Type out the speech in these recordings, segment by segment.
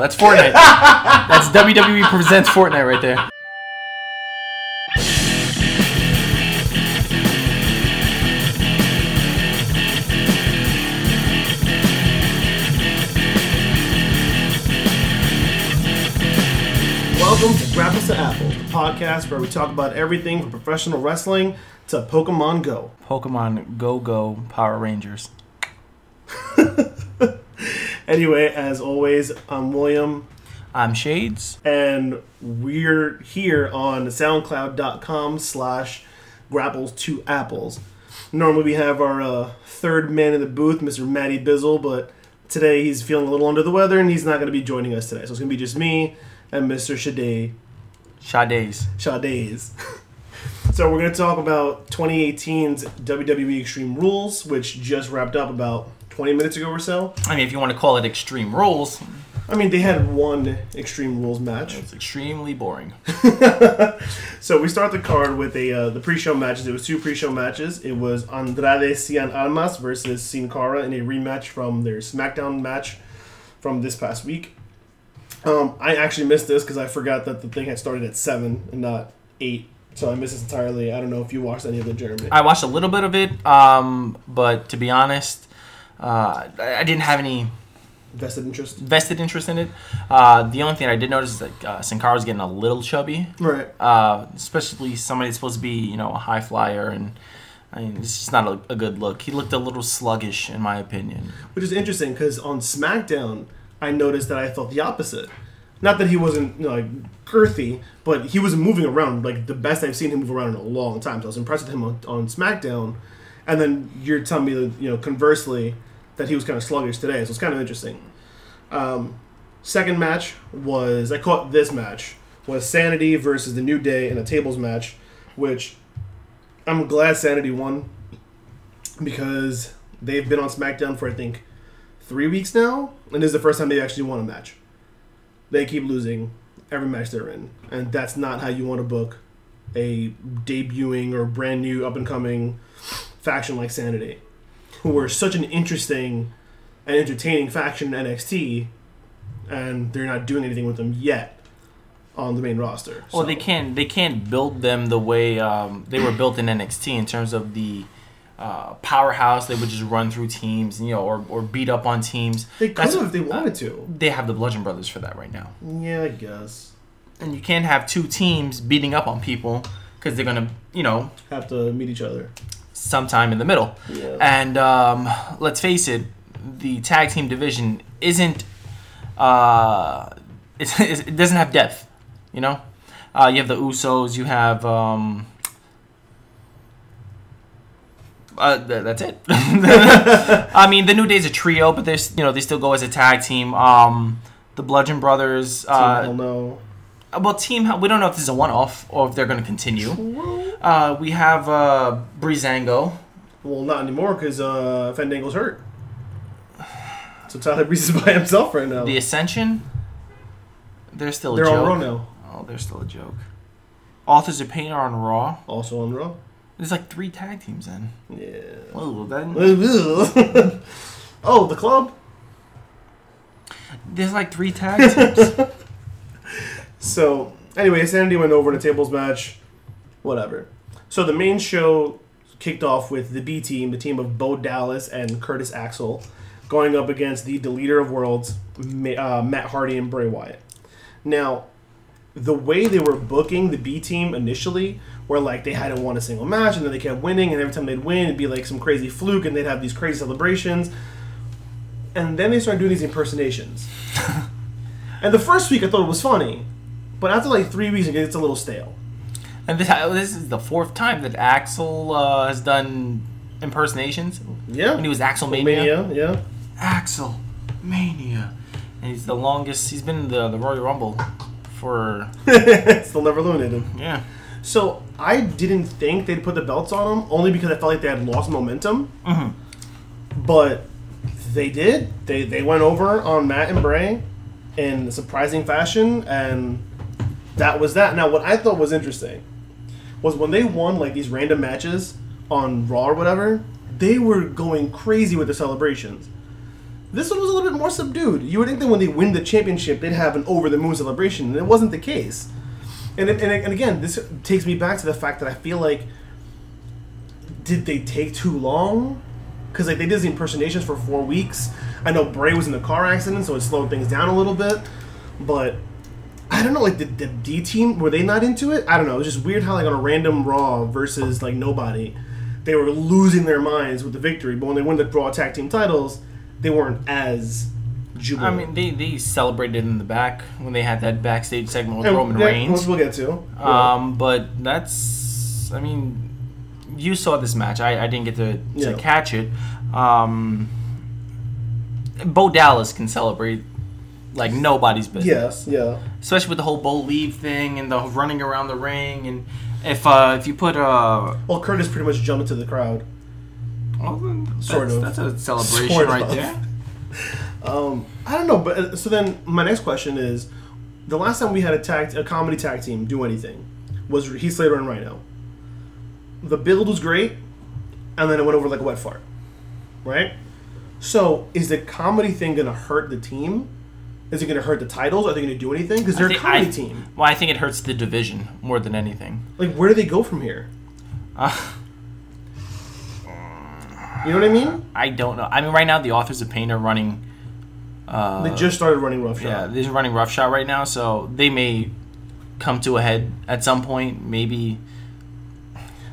That's Fortnite. That's WWE presents Fortnite right there. Welcome to Grapples to Apple, the podcast where we talk about everything from professional wrestling to Pokemon Go. Pokemon Go Go Power Rangers. Anyway, as always, I'm William, I'm Shades. and we're here on SoundCloud.com slash Grapples to Apples. Normally we have our uh, third man in the booth, Mr. Matty Bizzle, but today he's feeling a little under the weather and he's not going to be joining us today. So it's going to be just me and Mr. Shade Sades. Sades. so we're going to talk about 2018's WWE Extreme Rules, which just wrapped up about 20 minutes ago or so. I mean, if you want to call it Extreme Rules, I mean, they had one Extreme Rules match. it's extremely boring. So we start the card with a uh, the pre-show matches. It was two pre-show matches. It was Andrade Cien Almas versus Sin Cara in a rematch from their SmackDown match from this past week. Um, I actually missed this because I forgot that the thing had started at seven and not eight. So I missed this entirely. I don't know if you watched any of it, Jeremy. I watched a little bit of it, um, but to be honest, uh, I didn't have any Vested interest. vested interest in it. Uh, the only thing I did notice is that uh, Sin Cara's getting a little chubby. Right. uh, especially somebody that's supposed to be, you know, a high flyer, and I mean, it's just not a, a good look. He looked a little sluggish, in my opinion. Which is interesting because on SmackDown, I noticed that I felt the opposite. Not that he wasn't you know, like girthy, but he was moving around like the best I've seen him move around in a long time. So I was impressed with him on, on SmackDown, and then you're telling me that you know conversely that he was kind of sluggish today. So it's kind of interesting. Um, second match was I caught this match was Sanity versus the New Day in a tables match, which I'm glad Sanity won because they've been on SmackDown for I think three weeks now, and this is the first time they actually won a match. They keep losing every match they're in, and that's not how you want to book a debuting or brand new up and coming faction like Sanity, who were such an interesting and entertaining faction in NXT, and they're not doing anything with them yet on the main roster. Well, So- they can't they can't build them the way um, they were built in NXT in terms of the uh, powerhouse. They would just run through teams, you know, or, or beat up on teams. They could That's- if they wanted to. They have the Bludgeon Brothers for that right now, Yeah, I guess. and you can't have two teams beating up on people because they're gonna, you know, Have to meet each other. Sometime in the middle. Yeah. And um, let's face it, the tag team division isn't. Uh, it's, it doesn't have depth. You know, uh, you have the Usos. You have. Um, uh, th- that's it. I mean, the New Day's a trio, but there's you know they still go as a tag team. Um, the Bludgeon Brothers. Uh, don't know. Well, team. We don't know if this is a one-off or if they're going to continue. Uh, we have uh, Breezango. Well, not anymore because uh, Fandango's hurt. So Tyler Breeze is by himself right now. The Ascension, they're still a They're joke. on Raw now. Oh, they're still a joke. Authors of Pain are on Raw. Also on Raw. There's like three tag teams then. Yeah. Well, then oh, the club. there's like three tag teams. So anyway, Sanity went over in a tables match. Whatever. So the main show kicked off with the B team, the team of Bo Dallas and Curtis Axel, going up against the Deleter of Worlds, uh, Matt Hardy and Bray Wyatt. Now, the way they were booking the B team initially, where like they hadn't won a single match and then they kept winning, and every time they'd win, it'd be like some crazy fluke, and they'd have these crazy celebrations. And then they started doing these impersonations. and the first week I thought it was funny, but after like three weeks, it gets a little stale. and this, this is the fourth time that Axel uh, has done impersonations. Yeah. When he was Axel Mania. Mania, yeah. Axel Mania. And he's the longest. He's been in the, the Royal Rumble for Still never eliminated. yeah. So I didn't think they'd put the belts on him only because I felt like they had lost momentum. Mhm. But they did. They they went over on Matt and Bray in a surprising fashion, and that was that. Now, what I thought was interesting was when they won like these random matches on Raw or whatever, they were going crazy with the celebrations. This one was a little bit more subdued. You would think that when they win the championship, they'd have an over the moon celebration, and it wasn't the case. And, and, and again, this takes me back to the fact that I feel like did they take too long? Because like they did the impersonations for four weeks. I know Bray was in a car accident, so it slowed things down a little bit. But I don't know, like the, the D team were they not into it? I don't know. It was just weird how like on a random Raw versus like nobody, they were losing their minds with the victory. But when they won the Raw tag team titles, they weren't as jubilant. I mean, they, they celebrated in the back when they had that backstage segment with And Roman that- Reigns. We'll get to. Um, but that's, I mean, you saw this match. I, I didn't get to, to Yeah. catch it. Um, Bo Dallas can celebrate like nobody's business, yes, yeah. Especially with the whole Bolieve thing and the running around the ring. And if uh, if you put uh, Well, Curtis pretty much jumped into the crowd. well, then Sort that's, of. that's a celebration Sort right of. there. Um, I don't know, but uh, so then my next question is: the last time we had a tag, a comedy tag team do anything was Heath Slater and Rhino. The build was great, and then it went over like a wet fart, right? So is the comedy thing gonna hurt the team? Is it gonna hurt the titles? Are they gonna do anything? Because they're a think- comedy I- team. Well, I think it hurts the division more than anything. Like, where do they go from here? Uh, You know what I mean? I don't know. I mean, right now the authors of pain are running. Uh, They just started running roughshod. yeah, they're running roughshod right now, so they may come to a head at some point. Maybe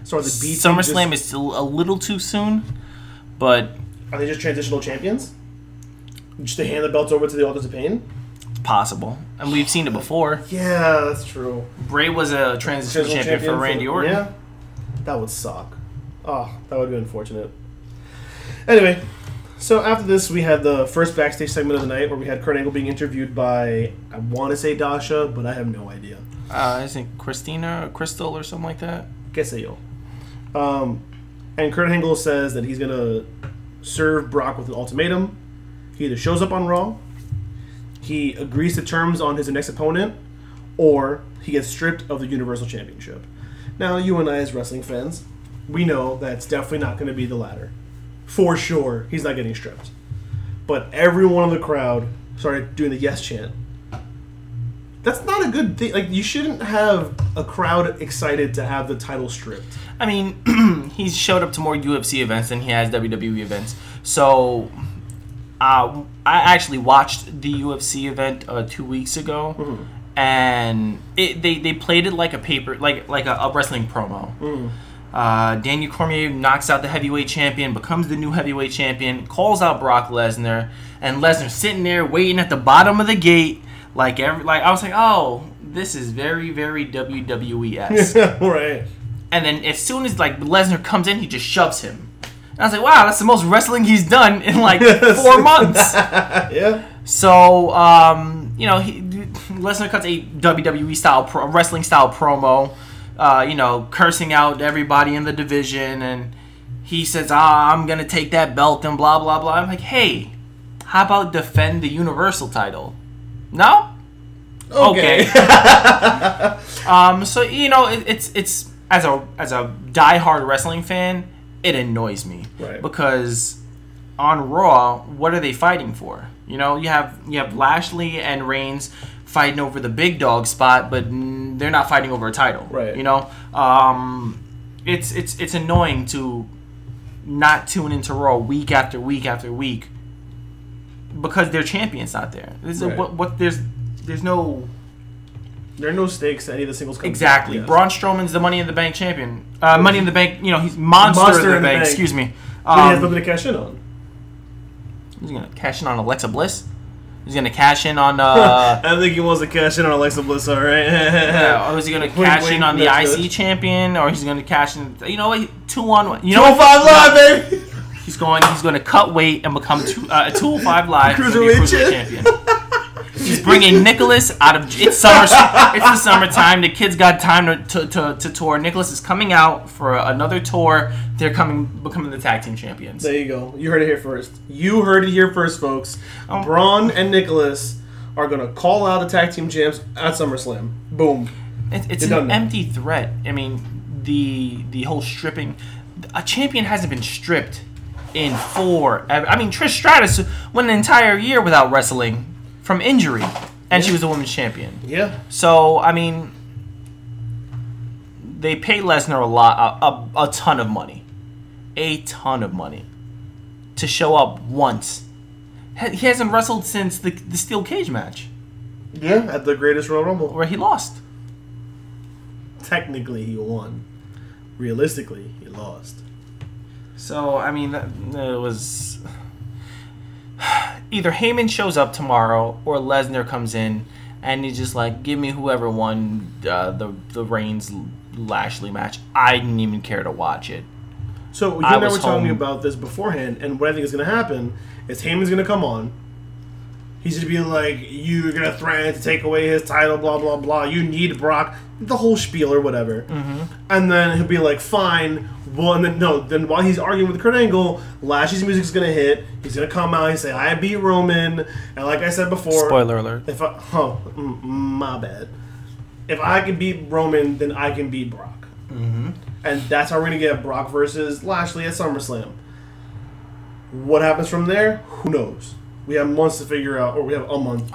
So the B team SummerSlam just, is still a little too soon, but are they just transitional champions? Just to hand the belts over to the Authors of Pain? possible. And we've seen it before. Yeah, that's true. Bray was a transitional Transitional champion, for Randy Orton. Yeah, that would suck. Oh, that would be unfortunate. Anyway, so after this, we had the first backstage segment of the night where we had Kurt Angle being interviewed by I want to say Dasha, but I have no idea. Uh, I think Christina or Crystal or something like that. Guess yo. Um, and Kurt Angle says that he's gonna serve Brock with an ultimatum. He either shows up on Raw, he agrees to terms on his next opponent, or he gets stripped of the Universal Championship. Now, you and I, as wrestling fans, we know that's definitely not going to be the latter. For sure, he's not getting stripped. But everyone in the crowd started doing the yes chant. That's not a good thing. Like, you shouldn't have a crowd excited to have the title stripped. I mean, he's showed up to more UFC events than he has WWE events. So, uh, I actually watched the UFC event uh, two weeks ago, and it, they they played it like a paper, like like a, a wrestling promo. Uh, Daniel Cormier knocks out the heavyweight champion, becomes the new heavyweight champion, calls out Brock Lesnar, and Lesnar sitting there waiting at the bottom of the gate, like every like I was like, oh, this is very very WWE esque. right. And then as soon as like Lesnar comes in, he just shoves him. And I was like, wow, that's the most wrestling he's done in like four months. Yeah. So, um, you know, he, Lesnar cuts a WWE style, pro, wrestling style promo, uh, you know, cursing out everybody in the division. And he says, ah, I'm going to take that belt and blah, blah, blah. I'm like, hey, how about defend the Universal title? No? Okay. um, so you know, it, it's it's as a as a diehard wrestling fan, it annoys me Right. because on Raw, what are they fighting for? You know, you have you have Lashley and Reigns fighting over the big dog spot, but they're not fighting over a title. Right. You know, um, it's it's it's annoying to not tune into Raw week after week after week because their champion's not there. There's a- Right. what, what there's there's no There are no stakes to any of the singles companies. Exactly. Yes. Braun Strowman's the Money in the Bank champion. Uh, Money in the Bank, you know, he's Monster, Monster in the in the Bank, Bank. excuse me. But he has Um, nothing to cash in on. he's going to cash in on Alexa Bliss. He's going to cash in on, uh, I think he wants to cash in on Alexa Bliss, all right? yeah, or is he going to Wink, cash wink, in on the IC good. champion, or he's going to cash in, you know what, two on one. You know? 205 Live, baby! He's going, he's going to cut weight and become two, uh, a 205 Live he's gonna be a Cruiserweight champion. He's bringing Nicholas out of it's summer. It's the summertime. The kids got time to, to, to, to tour. Nicholas is coming out for another tour. They're coming, becoming the tag team champions. There you go. You heard it here first. You heard it here first, folks. Um, Braun and Nicholas are going to call out the tag team champs at SummerSlam. Boom. It, it's They're an empty threat. I mean, the the whole stripping. A champion hasn't been stripped in four. I mean, Trish Stratus went an entire year without wrestling from injury, and she was a women's champion. Yeah. So I mean, they pay Lesnar a lot, a, a, a ton of money, a ton of money, to show up once. He hasn't wrestled since the the steel cage match Yeah, at the greatest Royal Rumble. where he lost. Technically, he won. Realistically, he lost. So I mean, that, it was either Heyman shows up tomorrow or Lesnar comes in and he's just like, "Give me whoever won uh, the the Reigns Lashley match." I didn't even care to watch it. So you I and I were talking home. about this beforehand, and what I think is going to happen is Heyman's going to come on. He's just being like, "You're to threaten to take away his title, blah blah blah. You need Brock, the whole spiel or whatever." Mm-hmm. And then he'll be like, "Fine." Well, and then no, then while he's arguing with Kurt Angle, Lashley's music's to hit. He's to come out and say, "I beat Roman," and like I said before, Spoiler alert. if I, oh, my bad. If I can beat Roman, then I can beat Brock. Mm-hmm. And that's how we're gonna get Brock versus Lashley at SummerSlam. What happens from there? Who knows? We have months to figure out, or we have a month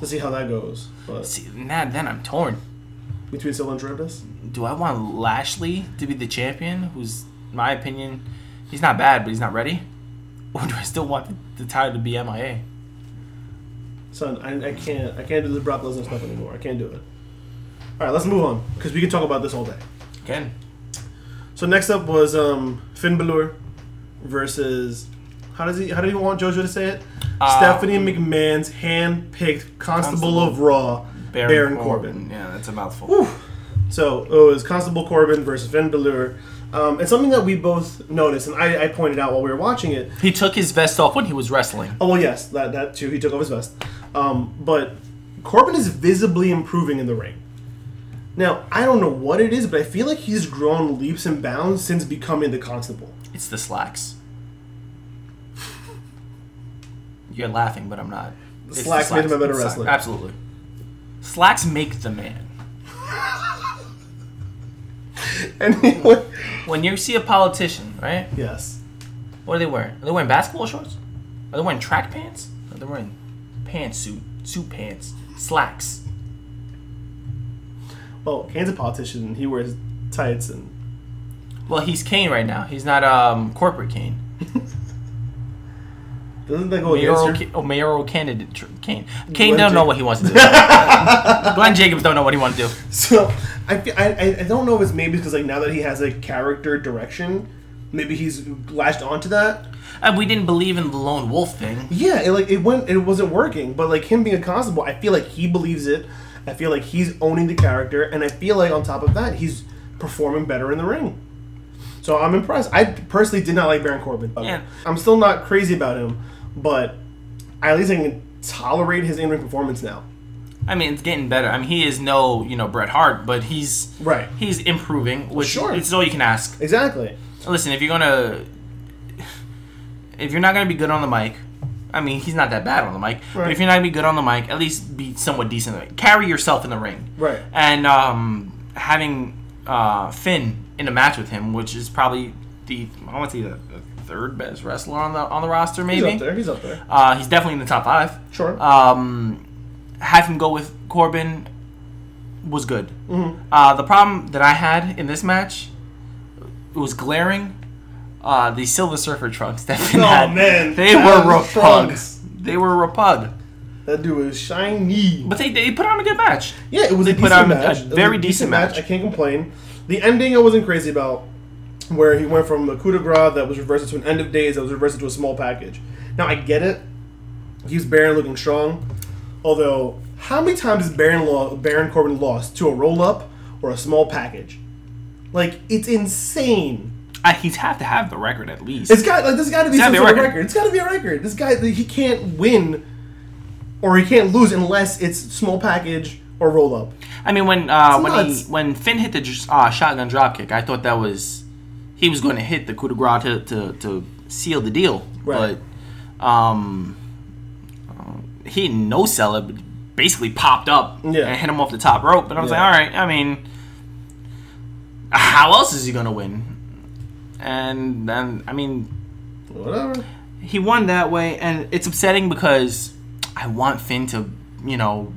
to see how that goes. But See, now then I'm torn. between Scylla and Trips, Do I want Lashley to be the champion? Who's, in my opinion, he's not bad, but he's not ready. Or do I still want the, the title to be MIA? son, I, I can't, I can't do the Brock Lesnar stuff anymore. I can't do it. All right, let's move on because we can talk about this all day. Again, So next up was um, Finn Balor versus how does he how do you want JoJo to say it? Uh, Stephanie McMahon's hand-picked Constable, of Raw, Baron, Corbin. Yeah, that's a mouthful. Whew. So it was Constable Corbin versus Finn Balor. Um, and something that we both noticed, and I, I pointed out while we were watching it. He took his vest off when he was wrestling. Oh well, yes, that that too. He took off his vest, um, but Corbin is visibly improving in the ring. Now I don't know what it is, but I feel like he's grown leaps and bounds since becoming the Constable. It's the slacks. You're laughing, but I'm not. It's slacks made him a better It's wrestler. Absolutely. Slacks make the man. Anyway, When you see a politician, right? yes. What are they wearing? Are they wearing basketball shorts? Are they wearing track pants? Are they wearing pantsuit, suit pants, slacks? Well, Kane's a politician. He wears tights and Well, he's Kane right now. He's not um corporate Kane. doesn't that go Mayoral, against you? ca- oh, mayoral candidate tr- Kane. Kane Glenn don't know what he wants to do. Glenn Jacobs don't know what he wants to do. So I, I, I- I don't know if it's maybe because like now that he has a character direction, maybe he's latched onto that. And we didn't believe in the lone wolf thing. Yeah, it, like it went, it wasn't working. But like him being a constable, I feel like he believes it. I feel like he's owning the character, and I feel like on top of that, he's performing better in the ring. So I'm impressed. I personally did not like Baron Corbin. Yeah. I'm still not crazy about him, but at least I can tolerate his in-ring performance now. I mean, it's getting better. I mean, he is no, you know, Bret Hart, but he's Right. he's improving, which Sure. it's all you can ask. Exactly. Listen, if you're gonna, if you're not gonna be good on the mic, I mean, he's not that bad on the mic. Right. But if you're not gonna be good on the mic, at least be somewhat decent. in ring. Carry yourself in the ring. Right. And um, having uh, Finn in a match with him, which is probably the I want to say the third best wrestler on the on the roster, Maybe He's up there. He's up there. Uh, he's definitely in the top five. Sure. Um, have him go with Corbin was good. Mm-hmm. Uh, the problem that I had in this match, it was glaring. Uh, the Silver Surfer trunks that Finn Oh, had, man. they That were repug. trunks. They were repug. that dude was shiny. But they, they put on a good match. Yeah, it was a put decent on a match. Was very decent match. I can't complain. The ending I wasn't crazy about, where he went from a coup de grace that was reversed to an end of days that was reversed to a small package. Now I get it. He's Baron looking strong, although how many times has Baron lo- Baron Corbin lost to a roll up or a small package? Like it's insane. Uh, he'd have to have the record at least. It's got like this got to be It's some gotta be a of record. record. It's got to be a record. This guy he can't win, or he can't lose unless it's small package or roll up. I mean, when uh, when he when Finn hit the uh, shotgun dropkick, I thought that was he was going to hit the coup de grace to, to, to seal the deal. Right. But um, uh, he no sell it, but basically popped up Yeah. and hit him off the top rope. But I was Yeah. like, all right. I mean, how else is he going to win? And then I mean, Whatever. he won that way, and it's upsetting because I want Finn to, you know,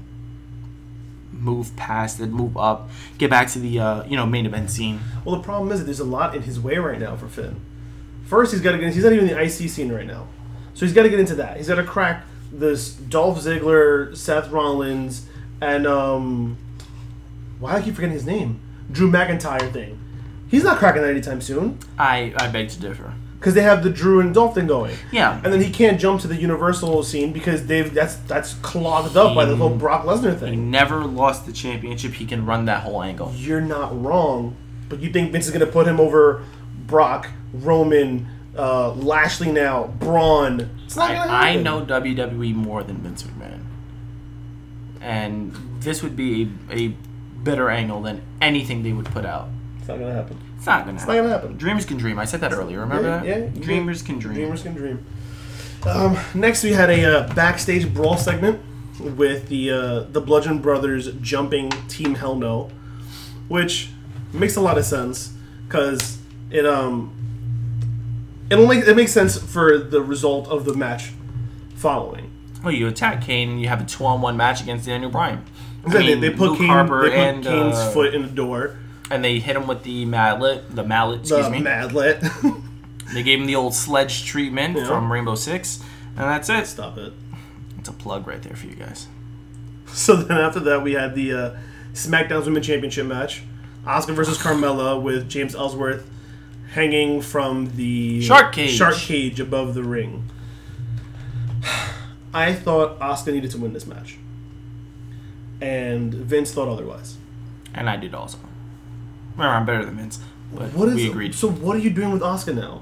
move past it, move up, get back to the uh, you know main event scene. Well, the problem is that there's a lot in his way right now for Finn. First, he's got to get. He's not even in the IC scene right now, so he's got to get into that. He's got to crack this Dolph Ziggler, Seth Rollins, and um, why do I keep forgetting his name? Drew McIntyre thing. He's not cracking that anytime soon I I beg to differ. Because they have the Drew and Dolph thing going. Yeah, And then he can't jump to the Universal scene because they've that's that's clogged up by the whole Brock Lesnar thing. he never lost the championship. He can run that whole angle. You're not wrong, but you think Vince is gonna put him over Brock, Roman, uh, Lashley now, Braun? It's not gonna I, I know WWE more than Vince McMahon, and this would be a, a better angle than anything they would put out. It's not gonna happen. It's not gonna It's happen. not gonna happen. Dreamers can dream. I said that earlier. Remember Yeah, that? yeah, Dreamers can dream. Dreamers can dream. Um, next, we had a uh, backstage brawl segment with the uh, the Bludgeon Brothers jumping Team Hell No, which makes a lot of sense because it um it only it makes sense for the result of the match following. Well, you attack Kane, you have a two-on-one match against Daniel Bryan. I they, they put Luke Kane, Harper they put and Kane's uh, foot in the door. And they hit him with the mallet. The mallet, excuse The me. Madlet. they gave him the old sledge treatment Yeah. from Rainbow Six, and that's it. Stop it. It's a plug right there for you guys. So then after that, we had the uh, SmackDown's Women's Championship match, Asuka versus Carmella with James Ellsworth hanging from the Shark cage. shark cage above the ring. I thought Asuka needed to win this match, and Vince thought otherwise. And I did also. Remember, I'm better than Vince, but What is we agreed. So what are you doing with Asuka now?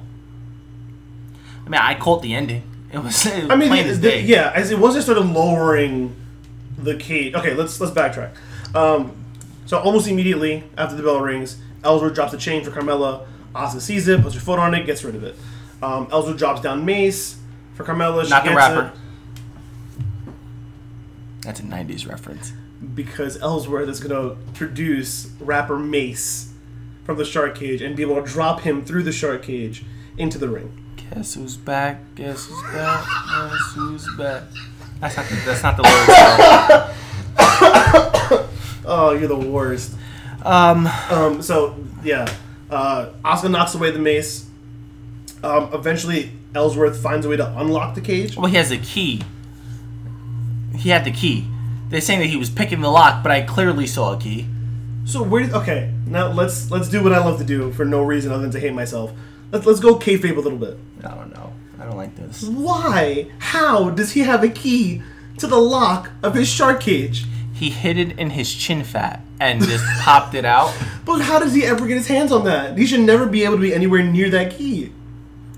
I mean, I caught the ending. It was, it was I mean, plain the- as the- day. yeah, as it once they started lowering the cage. Okay, let's let's backtrack. Um, so almost immediately after the bell rings, Ellsworth drops the chain for Carmella. Asuka sees it, puts her foot on it, gets rid of it. Um, Ellsworth drops down Mace for Carmella. She Not the gets rapper. it That's a '90s reference. Because Ellsworth is gonna produce rapper Mace from the shark cage and be able to drop him through the shark cage into the ring. Guess who's back? Guess who's back? Guess who's back? That's not the, that's not the lyrics. Oh, you're the worst. um, Um, so yeah, uh, Asuka knocks away the mace. Um, eventually, Ellsworth finds a way to unlock the cage. well, he has a key. He had the key. They're saying that he was picking the lock, but I clearly saw a key. So where? Did, okay, now let's let's do what I love to do for no reason other than to hate myself. Let's let's go kayfabe a little bit. I don't know. I don't like this. Why? How does he have a key to the lock of his shark cage? He hid it in his chin fat and just popped it out. But how does he ever get his hands on that? He should never be able to be anywhere near that key.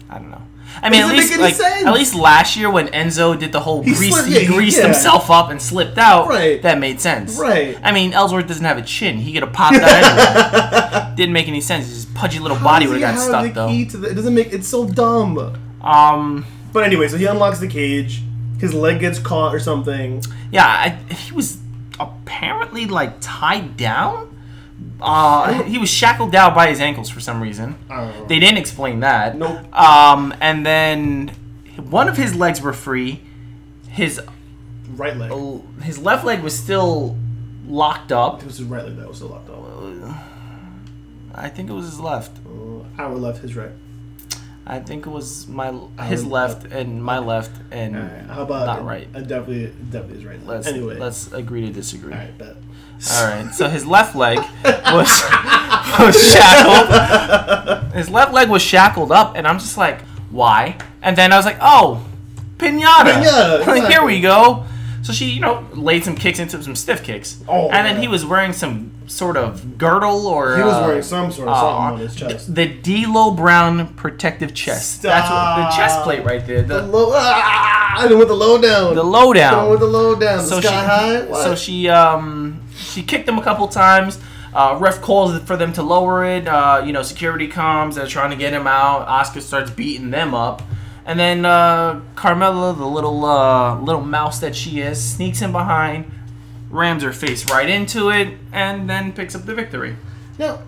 I don't know. I mean, at least like sense. at least last year when Enzo did the whole He grease, slipped- yeah, he- greased yeah. himself up and slipped out. Right. That made sense. Right. I mean, Ellsworth doesn't have a chin. He could have popped out anyway. Didn't make any sense. His pudgy little How body would have got stuck though. the, it doesn't make it's so dumb. Um. But anyway, so he unlocks the cage. His leg gets caught or something. Yeah, I, he was apparently like tied down. Uh, he was shackled down by his ankles for some reason. I don't know. They didn't explain that. Nope. Um, and then one of his legs were free. His Right leg. It his left leg was still locked up. It was his right leg that was still locked up. I think it was his left. Uh, our left, his right. I think it was my his Um, left and my left and Alright, how about not right. Uh, definitely, definitely his right leg. Let's anyway, let's agree to disagree. all right, bet. All right. So his left leg was was shackled. His left leg was shackled up, and I'm just like, why? And then I was like, oh, pinata. Pinata, Here we go. So she, you know, laid some kicks into some stiff kicks. Oh, and then yeah. he was wearing some sort of girdle or He was uh, wearing some sort of uh, something on his chest. The D'Lo Brown protective chest. That's what the chest plate right there. The The, low, ah, I with the low down. the lowdown. Going with the low down. The so sky she, high. What? so she um she kicked him a couple times. Uh, ref calls for them to lower it. Uh, you know, security comes. They're trying to get him out. Asuka starts beating them up, and then uh, Carmella, the little uh, little mouse that she is, sneaks in behind, rams her face right into it, and then picks up the victory. Now,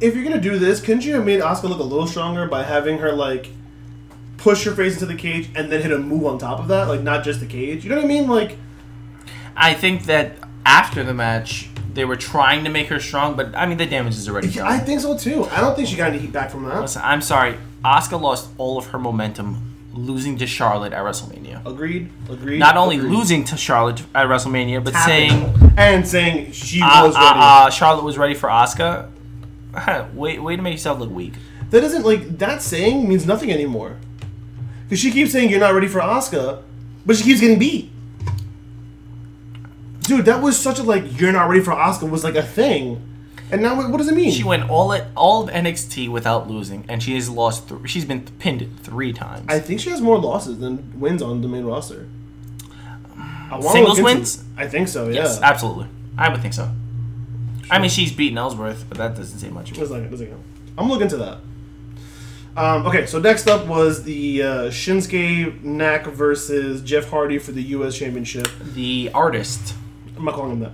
if you're gonna do this, couldn't you have made Asuka look a little stronger by having her like push her face into the cage and then hit a move on top of that, like not just the cage. You know what I mean? Like I think that after the match, they were trying to make her strong, but I mean the damage is already done. I think so too. I don't think she got any heat back from that. Listen, I'm sorry. Asuka lost all of her momentum losing to Charlotte at WrestleMania. Agreed. Agreed. Not only agreed. losing to Charlotte at WrestleMania, but Tapping. saying and saying she uh, was ready. uh, uh, Charlotte was ready for Asuka. Wait, way to make yourself look weak. that isn't like that saying means nothing anymore. Because she keeps saying you're not ready for Asuka, but she keeps getting beat. Dude, that was such a like you're not ready for Asuka was like a thing, and now what does it mean? She went all at all of NXT without losing, and she has lost. Th- she's been pinned three times. I think she has more losses than wins on the main roster. I Singles wins? I think so. yes, Yeah. absolutely. I would think so. I mean, she's beaten Ellsworth, but that doesn't say much. Doesn't like it, doesn't count. I'm looking into that. Um, okay, so next up was the uh, Shinsuke Knack versus Jeff Hardy for the U.S. Championship. The artist, I'm not calling him that.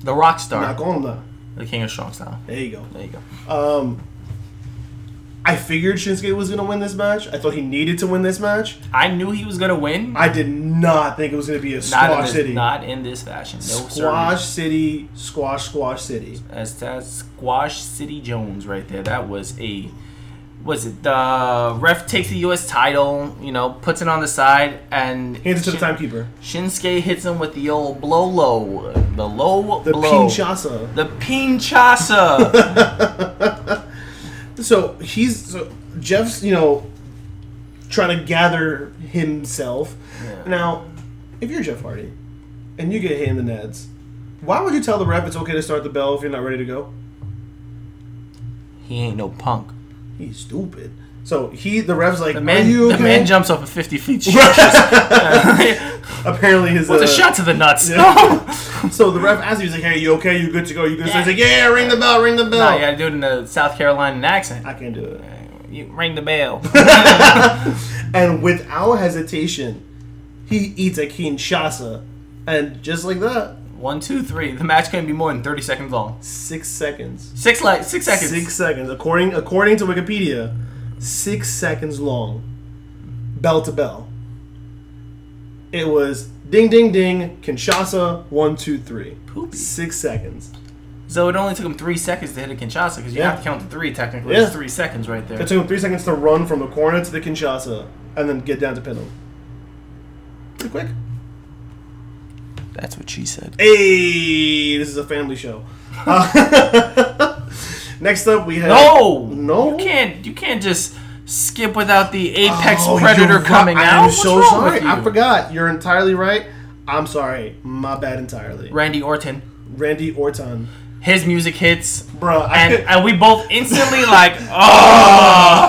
the rock I'm star, not calling him that. the king of strong style. There you go. There you go. Um, I figured Shinsuke was gonna win this match. I thought he needed to win this match. I knew he was gonna win. I did not think it was gonna be a not Squash this, City. Not in this fashion. No Squash. City, Squash Squash City. That's, that's Squash City Jones right there. That was a. Was it the ref takes the U.S. title? You know, puts it on the side and Hands it to the timekeeper. Shinsuke hits him with the old blow low, the low The blow, Pinchasa. the pinchasa. So he's so Jeff's, you know, trying to gather himself. Yeah. Now, if you're Jeff Hardy and you get hit in the Neds, why would you tell the ref it's okay to start the bell if you're not ready to go? he ain't no punk. He's stupid. So he, the ref's like, The "Are man, you the man jumps off a fifty feet. What's Apparently his a uh, shot to the nuts? So the ref asks him, he's like, "Hey, you okay? You good to go? You good?" So Yeah. he's like, "Yeah, ring the bell, ring the bell." nah, you gotta do it in a South Carolinian accent. I can't do it. You ring the bell. And without hesitation, he eats a Kinshasa, and just like that, One, two, three. The match couldn't be more than thirty seconds long. six seconds. Six like six seconds. Six seconds, according according to Wikipedia, six seconds long, bell to bell. It was ding ding ding, Kinshasa, one two three. Poopy. Six seconds. So it only took him three seconds to hit a Kinshasa because you Yeah. have to count to three technically. Yeah. It's three seconds right there. It took him three seconds to run from the corner to the Kinshasa and then get down to pin him. Pretty quick. That's what she said. Hey, this is a family show. Uh, next up, we have No, no. you can't. You can't just skip without the apex Oh, predator coming right. out. I'm What's so sorry. I forgot. You're entirely right. I'm sorry. My bad entirely. Randy Orton. Randy Orton, His music hits, bro. And could, and we both instantly like, oh.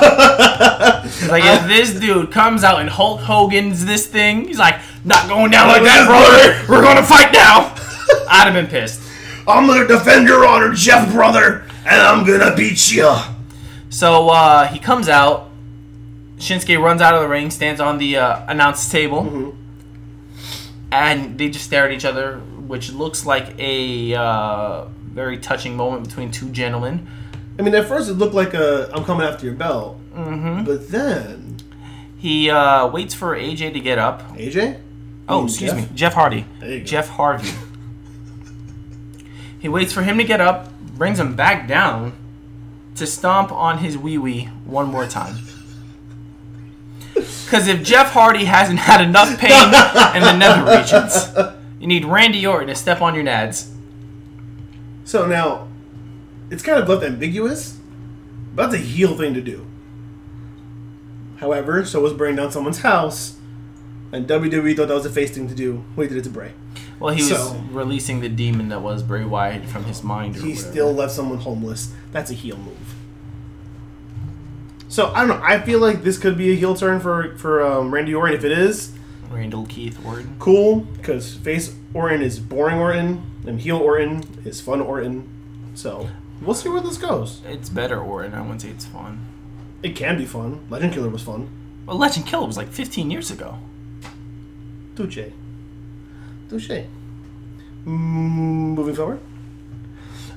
like if this dude comes out and Hulk Hogan's this thing, he's like, not going down like that, brother. We're gonna fight now. I'd have been pissed. I'm gonna defend your honor, Jeff, brother, and I'm gonna beat you. So uh, he comes out. Shinsuke runs out of the ring, stands on the uh, announce table, and they just stare at each other, which looks like a uh, very touching moment between two gentlemen. I mean, at first it looked like a "I'm coming after your belt, mm-hmm. but then He uh, waits for AJ to get up. AJ. Oh, excuse Jeff? me, Jeff Hardy. There you go. Jeff Harvey. he waits for him to get up, brings him back down to stomp on his wee wee one more time. Because if Jeff Hardy hasn't had enough pain in the nether regions, you need Randy Orton to step on your nads. So now, it's kind of left ambiguous, but that's a heel thing to do. However, so was burning down someone's house, and WWE thought that was a face thing to do. We did it to Bray. Well, he was releasing the demon that was Bray Wyatt from his mind. Or He whatever. still left someone homeless. That's a heel move. So I don't know. I feel like this could be a heel turn for for um, Randy Orton. If it is, Randall Keith Orton. cool because face Orton is boring Orton, and heel Orton is fun Orton. So we'll see where this goes. It's better Orton. I wouldn't say it's fun. It can be fun. Legend Killer was fun. Well, Legend Killer was like 15 years ago. Touche. Touche. Moving forward.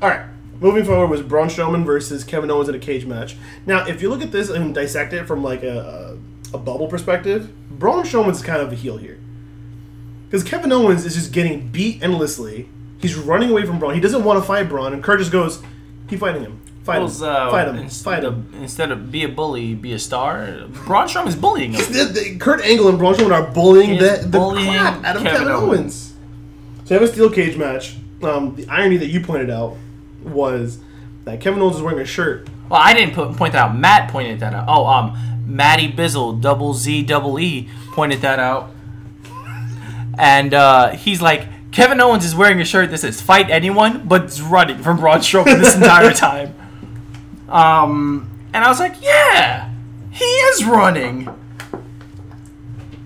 All right. Moving forward was Braun Strowman versus Kevin Owens in a cage match. Now, if you look at this and dissect it from like a, a, a bubble perspective, Braun Strowman's kind of a heel here. Because Kevin Owens is just getting beat endlessly. He's running away from Braun. He doesn't want to fight Braun, and Kurt just goes, "Keep fighting him. Fight him. Uh, fight him. instead Fight him." Of, instead of be a bully, be a star. Braun Strowman's bullying him. The- the- Kurt Angle and Braun Strowman are bullying He the, is the bullying crap out of Kevin, Kevin Owens. Owens. So you have a steel cage match. Um, the irony that you pointed out was that Kevin Owens was wearing a shirt. Well, I didn't put, point that out. Matt pointed that out. Oh, um, Matty Bizzle, double Z, double E, pointed that out. And uh, he's like, Kevin Owens is wearing a shirt that says "Fight anyone," but is running from Braun Strowman this entire time. Um, and I was like, yeah, he is running.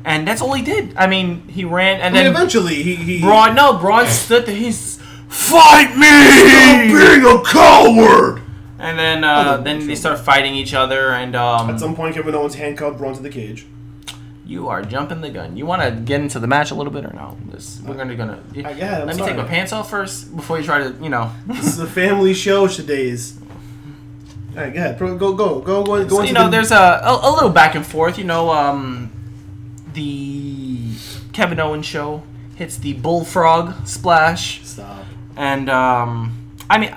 And that's all he did. I mean, he ran, and I mean, then eventually he he Braun, no, Braun stood there. He's fight me, being a coward. and then uh, Oh, then they start fighting each other, and um, At some point, Kevin Owens handcuffed Braun to the cage. you are jumping the gun. You want to get into the match a little bit or no? This, we're gonna gonna. I- yeah, I'm let me take my pants off first before you try to, you know. This is a family show today's. All right, go ahead. Go go go go go. So, you know, the- there's a, a a little back and forth. You know, um, the Kevin Owens show hits the bullfrog splash. stop. And um, I mean,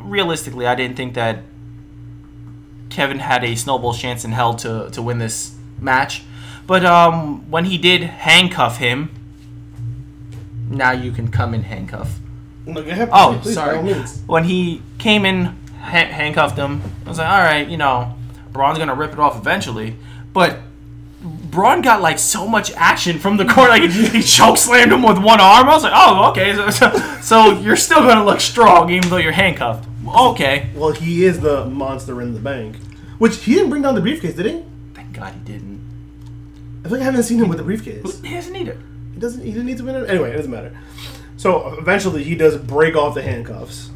realistically, I didn't think that Kevin had a snowball chance in hell to, to win this match. But um, when he did handcuff him, now you can come in handcuff. No, Oh, please, sorry. By all means. When he came in, ha- handcuffed him, I was like, all right, you know, Braun's gonna rip it off eventually. But Braun got like so much action from the corner, like he choke slammed him with one arm. I was like, oh, okay, so, so, so you're still gonna look strong even though you're handcuffed. Okay. Well, he is the monster in the bank, which he didn't bring down the briefcase, did he? Thank God he didn't. I feel like I haven't seen him with the briefcase. He doesn't need it. He doesn't. He didn't need to win it. Anyway, it doesn't matter. So eventually, he does break off the handcuffs.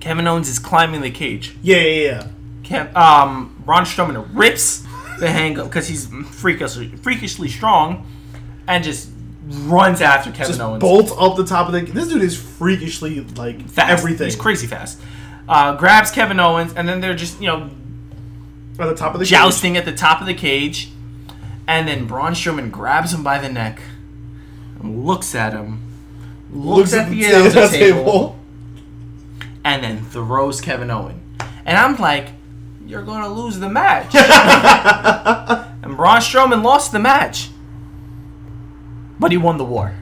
Kevin Owens is climbing the cage. Yeah, yeah, yeah. Kev, um, Braun Strowman rips the handcuff because he's freakishly, freakishly strong, and just runs after Kevin Just Owens. bolts up the top of the. This dude is freakishly like fast. everything. He's crazy fast. Uh, grabs Kevin Owens, and then they're just you know At the top of the cage. jousting at the top of the cage, and then Braun Strowman grabs him by the neck, and looks at him, looks, at the, ta- announcer table, and then throws Kevin Owen. And I'm like, you're gonna lose the match. and Braun Strowman lost the match, but he won the war.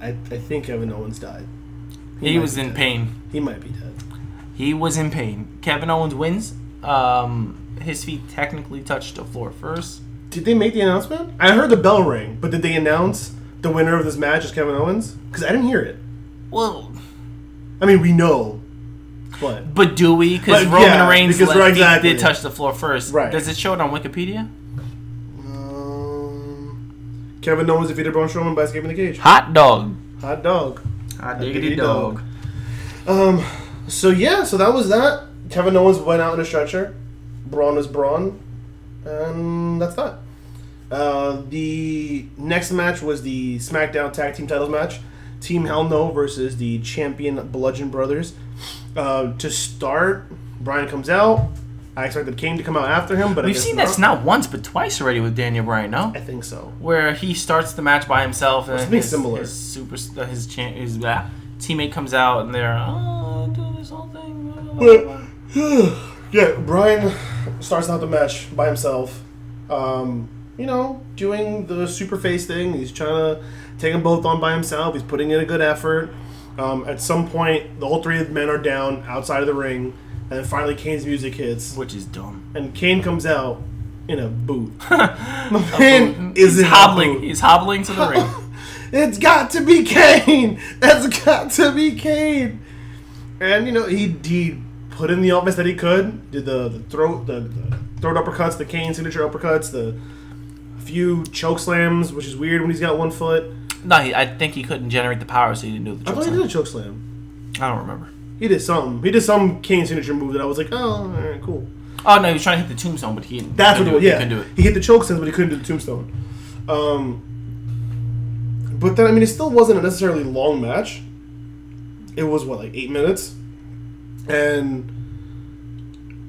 I, I think Kevin Owens died. He might was in dead. pain. He might be dead. He was in pain. Kevin Owens wins. Um, his feet technically touched the floor first. Did they make the announcement? I heard the bell ring, but did they announce the winner of this match is Kevin Owens? Because I didn't hear it. Well, I mean, we know, but but do we? Because But, Roman yeah, Reigns because let- right, he exactly. did touch the floor first. Right. Does it show it on Wikipedia? um, Kevin Owens defeated Braun Strowman by escaping the cage. Hot dog. Hot dog. Hot diggity diggity dog. Um, so yeah, so that was that. Kevin Owens went out in a stretcher. Braun was Braun, and that's that. Uh, the next match was the SmackDown Tag Team Titles match. Team Hell No versus the champion Bludgeon Brothers. Uh, to start, Bryan comes out. I expected Kane to come out after him, but We've guess seen not. this not once but twice already with Daniel Bryan, no? I think so. Where he starts the match by himself and Something his, similar. his super uh, his, cha- his uh, teammate comes out and they're oh do this whole thing. blah." yeah, Bryan starts out the match by himself. Um, you know, doing the super face thing. He's trying to take them both on by himself. He's putting in a good effort. Um, at some point, the whole three of the men are down outside of the ring, and then finally Kane's music hits, Which is dumb. and Kane comes out in a boot. My man is he's in a hobbling. boot. He's hobbling to the ring. It's got to be Kane. That's got to be Kane. And you know he he put in the offense that he could. Did the, the throat the, the throat uppercuts, the Kane signature uppercuts, the few choke slams, which is weird when he's got one foot. No, he, I think he couldn't generate the power, so he didn't do the I choke thought he slam. did a choke slam. I don't remember. He did something. He did some Kane signature move that I was like, oh, all right, cool. Oh no, he was trying to hit the tombstone, but he didn't. That's what it was. He Yeah, couldn't do it. he hit the choke slams, but he couldn't do the tombstone. Um, but then I mean, it still wasn't a necessarily long match. It was what like eight minutes, and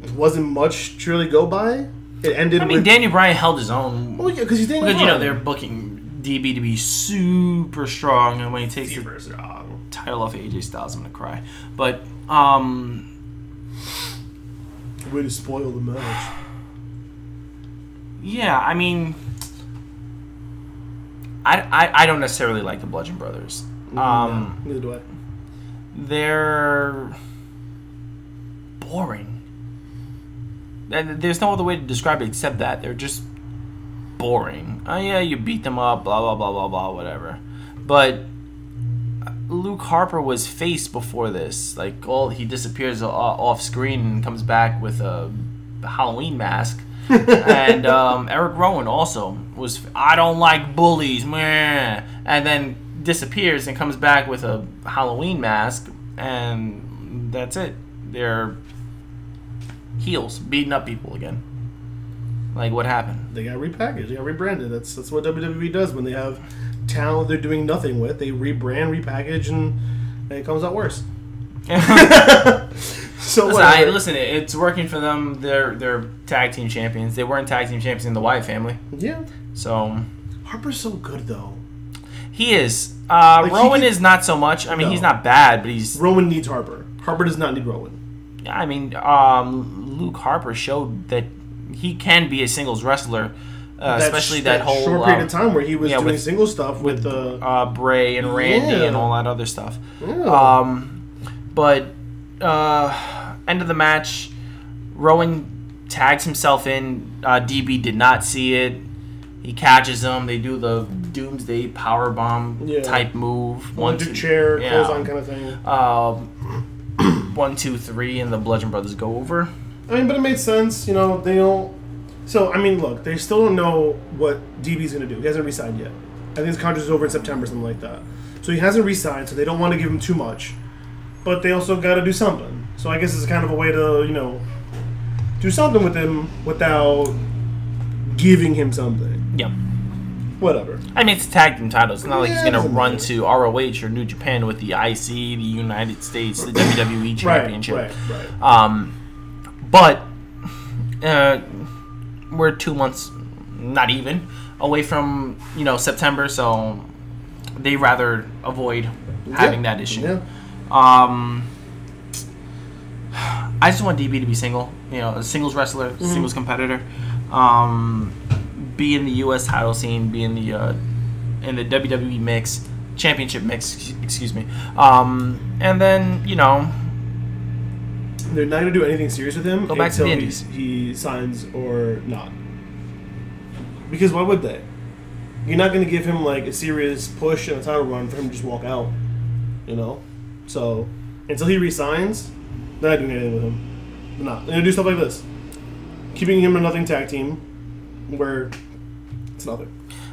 it wasn't much to really go by. It ended I mean, with. Daniel Bryan held his own. well, yeah, because he's Daniel Because you know Bryan. they're booking DB to be super strong, and when he takes the strong. title off AJ Styles, I'm gonna cry. But um, Way to spoil the match. yeah, I mean, I, I I don't necessarily like the Bludgeon Brothers. Um, No, neither do I. they're boring. And There's no other way to describe it except that they're just boring. Oh yeah, you beat them up, blah blah blah blah blah, whatever. But Luke Harper was face before this. Like, all he disappears off screen and comes back with a Halloween mask. and um, Eric Rowan also was. I don't like bullies, meh. and then disappears and comes back with a Halloween mask, and that's it. They're heels beating up people again. Like what happened? They got repackaged. They got rebranded. That's that's what WWE does when they have talent they're doing nothing with. They rebrand, repackage, and, and it comes out worse. So Listen, I, listen, it's working for them. They're they're tag team champions. They weren't tag team champions in the Wyatt family, yeah, so Harper's so good though. he is. Uh, Like, he Rowan can- is not so much. I mean, No. he's not bad, but he's. Rowan needs Harper. Harper does not need Rowan. I mean, um, Luke Harper showed that he can be a singles wrestler, uh, especially that, whole short period uh, of time where he was yeah, doing with- single stuff with the uh, Bray and Randy Yeah. and all that other stuff. Yeah. Um, but uh, end of the match, Rowan tags himself in. Uh, DB did not see it. He catches him. They do the Doomsday Power Bomb type move. one two- chair yeah. close on kind of thing. Um, one, two, three, and the Bludgeon Brothers go over. I mean, but it made sense. You know, they don't. So I mean, look, they still don't know what DB's going to do. He hasn't resigned yet. I think his contract is over in September, something like that. So he hasn't resigned, so they don't want to give him too much. But they also got to do something. So I guess it's kind of a way to, you know, do something with him without giving him something. Yep. Whatever. I mean, it's tag team titles. It's not like Yeah, he's gonna run matter. to ROH or New Japan with the IC, the United States, the WWE Right, Championship. right, right. Um, but uh, we're two months, not even, away from you know September, so they rather avoid having Yeah, that issue. Yeah. Um, I just want DB to be single, you know, a singles wrestler, Mm-hmm. singles competitor. Um, be in the U.S. title scene, be in the uh, in the WWE mix, championship mix, excuse me. Um, and then you know, They're not going to do anything serious with him Go back to until the he, Indies. he signs or not. Because why would they? You're not going to give him like a serious push and a title run for him to just walk out. You know? So, until he resigns, they're not doing anything with him. They're not. They're going to do stuff like this. Keeping him a nothing tag team where it's nothing.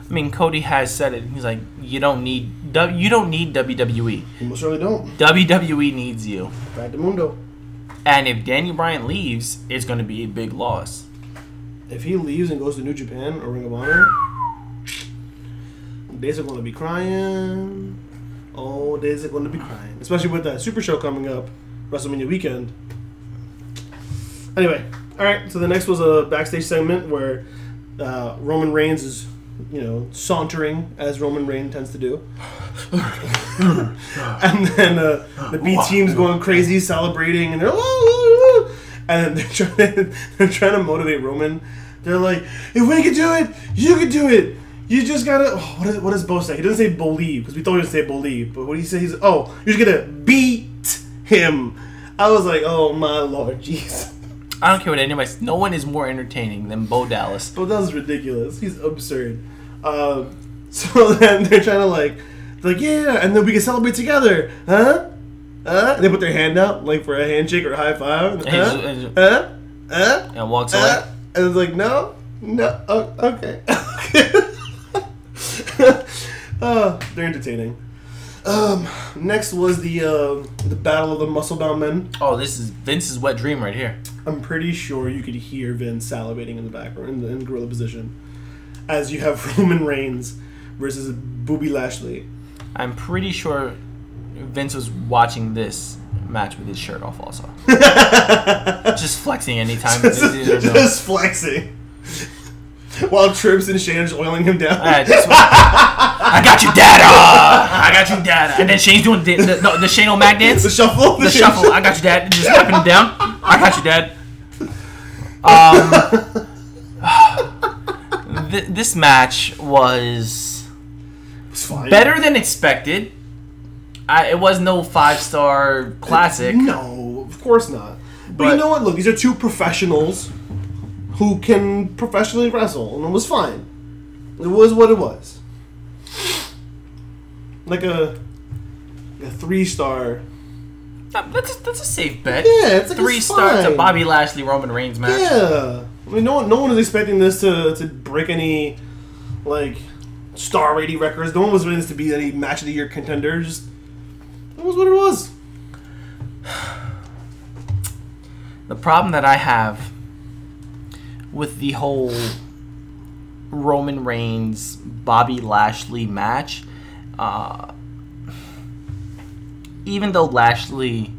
I mean, Cody has said it. He's like, you don't need you don't need WWE. You most certainly don't. WWE needs you. Back to Mundo. And if Daniel Bryan leaves, it's going to be a big loss. If he leaves and goes to New Japan or Ring of Honor, days are going to be crying. Oh, days are going to be crying. Especially with that Super Show coming up, WrestleMania weekend. Anyway, all right. So the next was a backstage segment where uh, Roman Reigns is, you know, sauntering as Roman Reigns tends to do, and then uh, the B team's going crazy, celebrating, and they're and they're trying to, they're trying to motivate Roman. They're like, if we can do it, you can do it. You just gotta. Oh, what, is, what does Bo say? He doesn't say believe because we thought he would say believe, but what he say? He's oh, you're just gonna beat him. I was like, oh my lord, jeez. I don't care what anybody. No one is more entertaining than Bo Dallas. But that was ridiculous. He's absurd. Um, so then they're trying to like, like yeah, and then we can celebrate together, huh? Huh? And they put their hand out like for a handshake or a high five. And Huh? and- Huh? Huh? And walks away. Uh, and it's like, no, no, oh, okay. uh, they're entertaining. Um, next was the uh, the battle of the muscle bound men. Oh, this is Vince's wet dream right here. I'm pretty sure you could hear Vince salivating in the background in the in gorilla position, as you have Roman Reigns versus Booby Lashley. I'm pretty sure Vince was watching this match with his shirt off also. Just flexing anytime. just, just flexing. While Trips and Shane are just oiling him down. Uh, this one- I got you, data. I got you, data. And then Shane's doing the, the, no, the Shane O'Mac dance. the shuffle. the Shane shuffle. I got you, dad. Just slapping him down. I got you, dad. Um, th- this match was It's fine. better than expected. I, it was no five star classic. No, of course not. But, But- you know what? Look, these are two professionals who can professionally wrestle, and it was fine. It was what it was. Like a, a three star. That's a, that's a safe bet. Yeah, it's like Three it's stars to. Bobby Lashley Roman Reigns match. Yeah, I mean, no one, no one was expecting this to, to break any like star rating records. No one was expecting this to be any match of the year contender. Just it was what it was. The problem that I have with the whole Roman Reigns Bobby Lashley match, uh, even though Lashley,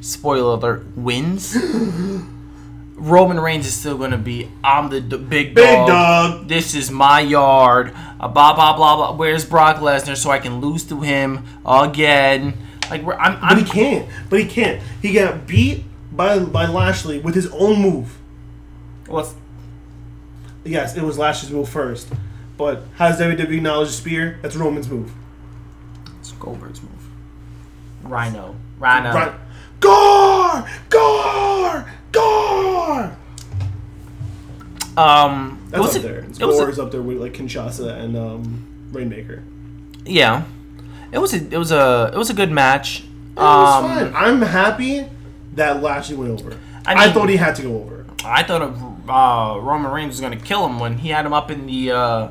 spoiler alert, wins, Roman Reigns is still going to be I'm the, d- big Big dog. dog. This is my yard. Uh, blah blah blah blah. Where's Brock Lesnar so I can lose to him again? Like we're, I'm, But he I'm can't. But he can't. He got beat by by Lashley with his own move. what's Yes, it was Lashley's move first. But has WWE acknowledged the spear? That's Roman's move. It's Goldberg's move. Rhyno. Rhyno. Right. Gar! Gar! Gar! Um, That's was up it- there. It's it was a- Gore's up there with like Kinshasa and um, Rainmaker. yeah, it was a it was a it was a good match. It was Um, fine. I'm happy that Lashley went over. I I, thought he had to go over. I thought uh, Roman Reigns was gonna kill him when he had him up in the uh,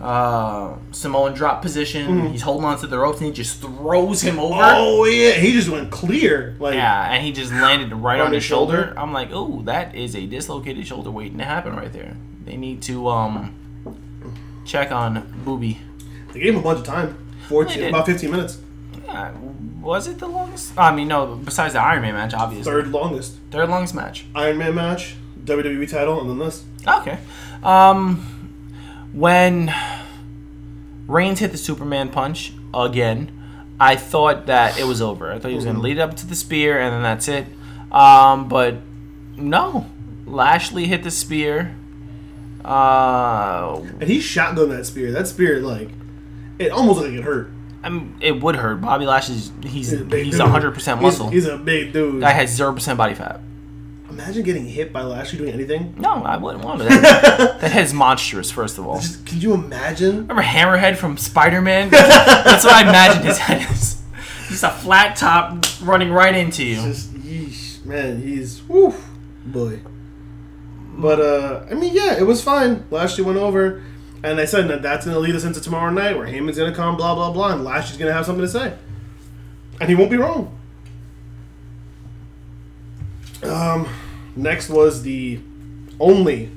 uh, Samoan drop position. He's holding on to the ropes and he just throws him over. Oh yeah, he just went clear. Like Yeah, and he just landed right On on, his shoulder. shoulder? I'm like, oh, that is a dislocated shoulder waiting to happen right there. They need to um check on Booby. they gave him a bunch of time. 14, did. about 15 minutes. Uh, was it the longest? I mean, no. Besides the Iron Man match, obviously, Third longest third longest match. Iron Man match, WWE title, and then this. Okay. Um, when Reigns hit the Superman punch again, I thought that it was over. I thought he was going to lead up to the spear and then that's it. Um, but no, Lashley hit the spear. Uh, And he shotgunned that spear. That spear, like, it almost like it hurt. I mean, it would hurt. Bobby Lashley's he's He's a he's hundred percent He's- muscle. He's, a big dude. Guy has zero percent body fat. Imagine getting hit by Lashley doing anything. No, I wouldn't want it. That, that head's monstrous. First of all, Just, could you imagine? Remember Hammerhead from Spider Man? That's what I imagine his head is. Just a flat top running right into you. Just, yeesh, man, he's whew, boy. But uh, I mean, yeah, it was fine. Lashley went over, and I said that that's gonna lead us into tomorrow night, where Heyman's gonna come, blah blah blah, and Lashley's gonna have something to say, and he won't be wrong. Um, next was the only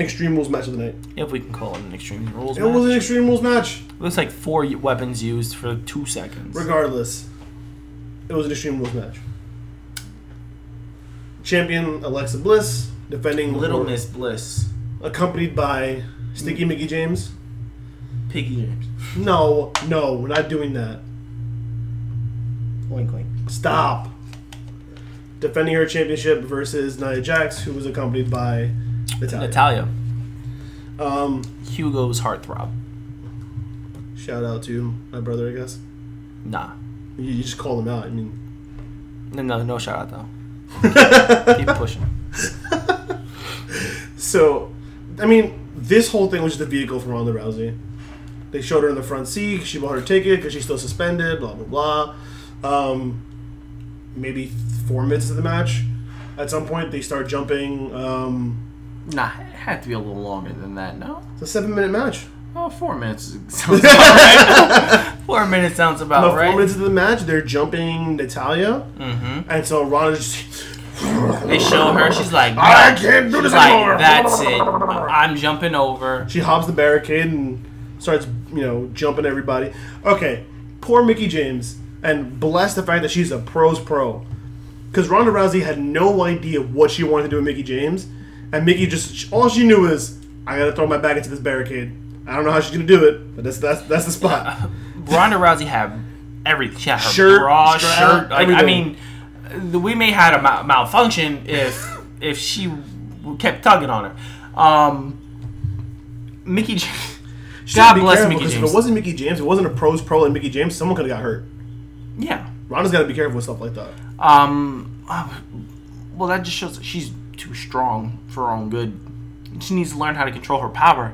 Extreme Rules match of the night. If we can call it an Extreme Rules match. It was an. Extreme Rules match. It looks like four weapons used for two seconds. Regardless, it was an Extreme Rules match. Champion Alexa Bliss defending Little Miss Bliss. accompanied by Sticky Mickie James. Piggy James. No, no, we're not doing that. Wink wink. Stop. Defending her championship versus Nia Jax, who was accompanied by Natalya. Natalya. Um, Hugo's heartthrob. shout out to my brother, I guess. Nah. You, you just called him out. I mean, No, no, no shout out though. Keep pushing. So, I mean, this whole thing was just a vehicle for Ronda Rousey. They showed her in the front seat. She bought her ticket because she's still suspended. Blah blah blah. Um, maybe four minutes of the match. At some point, they start jumping. Um, Nah, it had to be a little longer than that. No. it's a seven-minute match. Oh, four minutes sounds about right. four minutes sounds about About right. four minutes of the match, they're jumping Natalya, Mm-hmm. and so Ronda just. They show her. She's like, I can't do she's this like, anymore. that's it. I'm jumping over. She hops the barricade and starts, you know, jumping everybody. Okay, poor Mickie James, and bless the fact that she's a pro's pro. Because Ronda Rousey had no idea what she wanted to do with Mickie James, and Mickie just all she knew is I gotta throw my back into this barricade. I don't know how she's gonna do it, but that's that's that's the spot. Ronda Rousey had everything. She had her Shirt, bra, strap, shirt. Like, I mean, we may had a mal- malfunction if if she kept tugging on her. Um, Mickie. J- She gotta God bless Mickie James. If it wasn't Mickie James, if it wasn't a pros pro like Mickie James, someone could have got hurt. Yeah. Ronda's gotta be careful with stuff like that. Um. uh, Well, that just shows that she's too strong for her own good. She needs to learn how to control her power.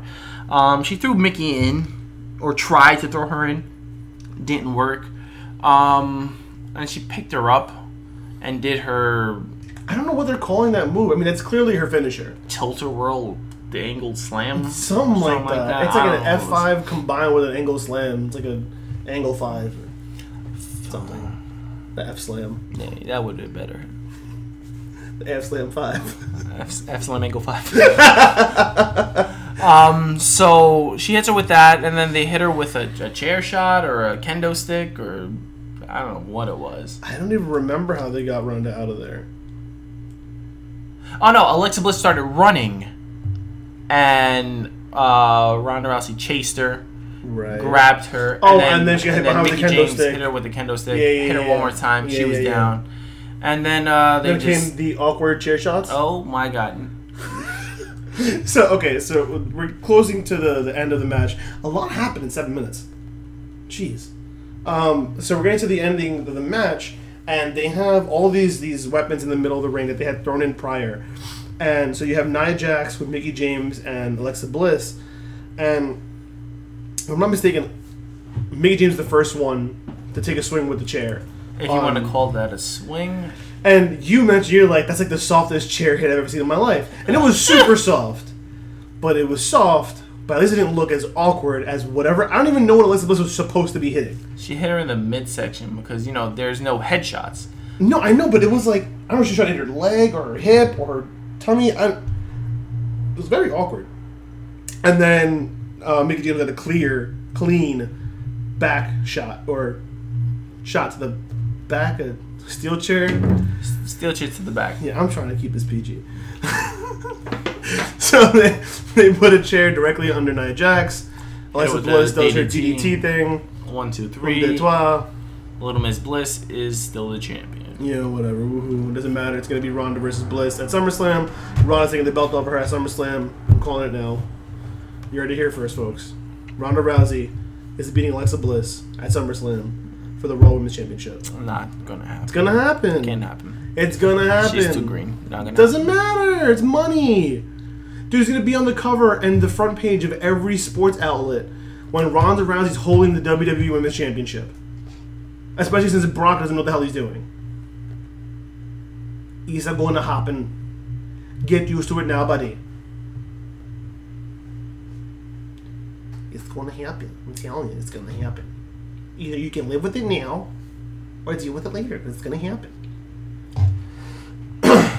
Um, she threw Mickie in, or tried to throw her in. Didn't work. Um, and she picked her up and did her I don't know what they're calling that move. I mean, it's clearly her finisher. tilter whirl, the angled slam. Something, like, Something that. It's like an. F five combined with an angle slam. It's like an angle five something. The F slam. Yeah, that would be better. The F slam five. F, F slam angle five. um, so she hits her with that, and then they hit her with a, a chair shot or a kendo stick or I don't know what it was. I don't even remember how they got Ronda out of there. Oh no, Alexa Bliss started running, and uh, Ronda Rousey chased her, Right. grabbed her. Oh, and then she got hit behind with Mickie kendo James stick. hit her with the kendo stick. Yeah, yeah, hit her yeah. one more time. Yeah, she was yeah, yeah. down, and then uh, they Then just. came the awkward chair shots. Oh my god. So okay, so we're closing to the, the end of the match. A lot happened in seven minutes. Jeez. Um, so we're getting to the ending of the match, and they have all these these weapons in the middle of the ring that they had thrown in prior. And so you have Nia Jax with Mickie James and Alexa Bliss, and if I'm not mistaken, Mickie James is the first one to take a swing with the chair. If you want to Um, call that a swing, And you mentioned you're like that's like the softest chair hit I've ever seen in my life, and it was super soft, but it was soft. But at least it didn't look as awkward as whatever. I don't even know what Alexa Bliss was supposed to be hitting. she hit her in the midsection because you know there's no headshots. No, I know, but it was like I don't know if she tried to hit her leg or her hip or her tummy. I, it was very awkward. And then uh, Mickie James got a clear, clean back shot or shot to the back of steel chair. Steel chair to the back. Yeah, I'm trying to keep this PG. so they, they put a chair directly under Nia Jax. Alexa Bliss does her DDT. Thing. One, two, Three. Little Miss Bliss is still the champion. Yeah, whatever. Woohoo. It doesn't matter. It's going to be Ronda versus Bliss at SummerSlam. Ronda's taking the belt off her at SummerSlam. I'm calling it now. You heard it here first, folks. Ronda Rousey is beating Alexa Bliss at SummerSlam for the Raw Women's Championship. Not gonna happen. It's to happen. Can't happen. It's to happen. She's too green. Not gonna. Doesn't matter. It's money. Dude's gonna be on the cover and the front page of every sports outlet when Ronda Rousey's holding the WWE Women's Championship. Especially since Brock doesn't know what the hell he's doing. He's not going to happen. Get used to it now, buddy. Going to happen. I'm telling you, it's going to happen. Either you can live with it now, or deal with it later, because it's going to happen.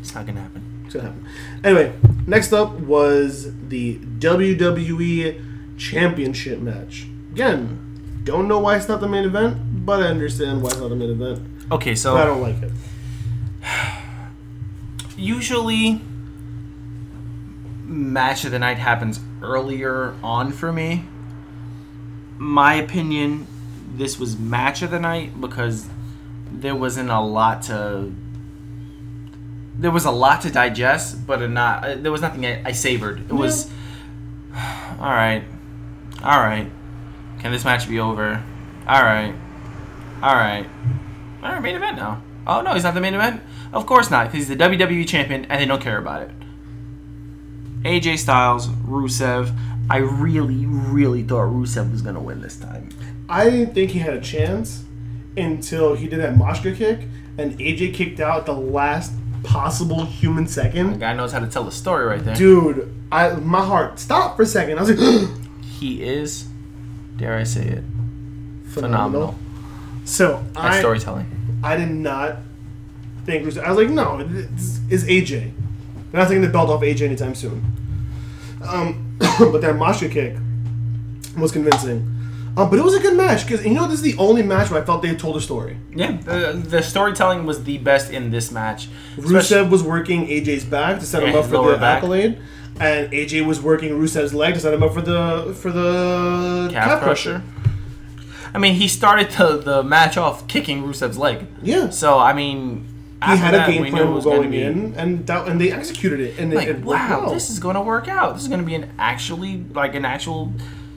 It's not gonna happen. It's gonna happen. Anyway, next up was the WWE Championship match. Again, don't know why it's not the main event, but I understand why it's not the main event. Okay, so But I don't like it. usually match of the night happens earlier on for me. My opinion, this was match of the night because there wasn't a lot to there was a lot to digest, but a not uh, there was nothing I, I savored. It was all right, all right. Can this match be over? All right, all right, all right. Main event now. Oh no, he's not the main event. Of course not, because he's the WWE champion, and they don't care about it. AJ Styles, Rusev. I really, really thought Rusev was gonna win this time. I didn't think he had a chance until he did that Machka kick and AJ kicked out the last possible human The second. guy knows how to tell the story right there. Dude, I my heart stopped for a second. I was like, He is, dare I say it, phenomenal. phenomenal So at I, storytelling. I did not think Rusev. I was like, no, this is AJ. They're not taking the belt off AJ anytime soon. Um, but that Machka kick was convincing. Um, but it was a good match because you know this is the only match where I felt they told a story. Yeah, the, the storytelling was the best in this match. Especially- Rusev was working AJ's back to set him up for the back. accolade, and AJ was working Rusev's leg to set him up for the for the calf, crusher. I mean, he started the, the match off kicking Rusev's leg. Yeah, So I mean, he after had a game plan was gonna be- in, and that, and they executed it, and Like, it, it wow, well. this is going to work out. This is going to be an actually like an actual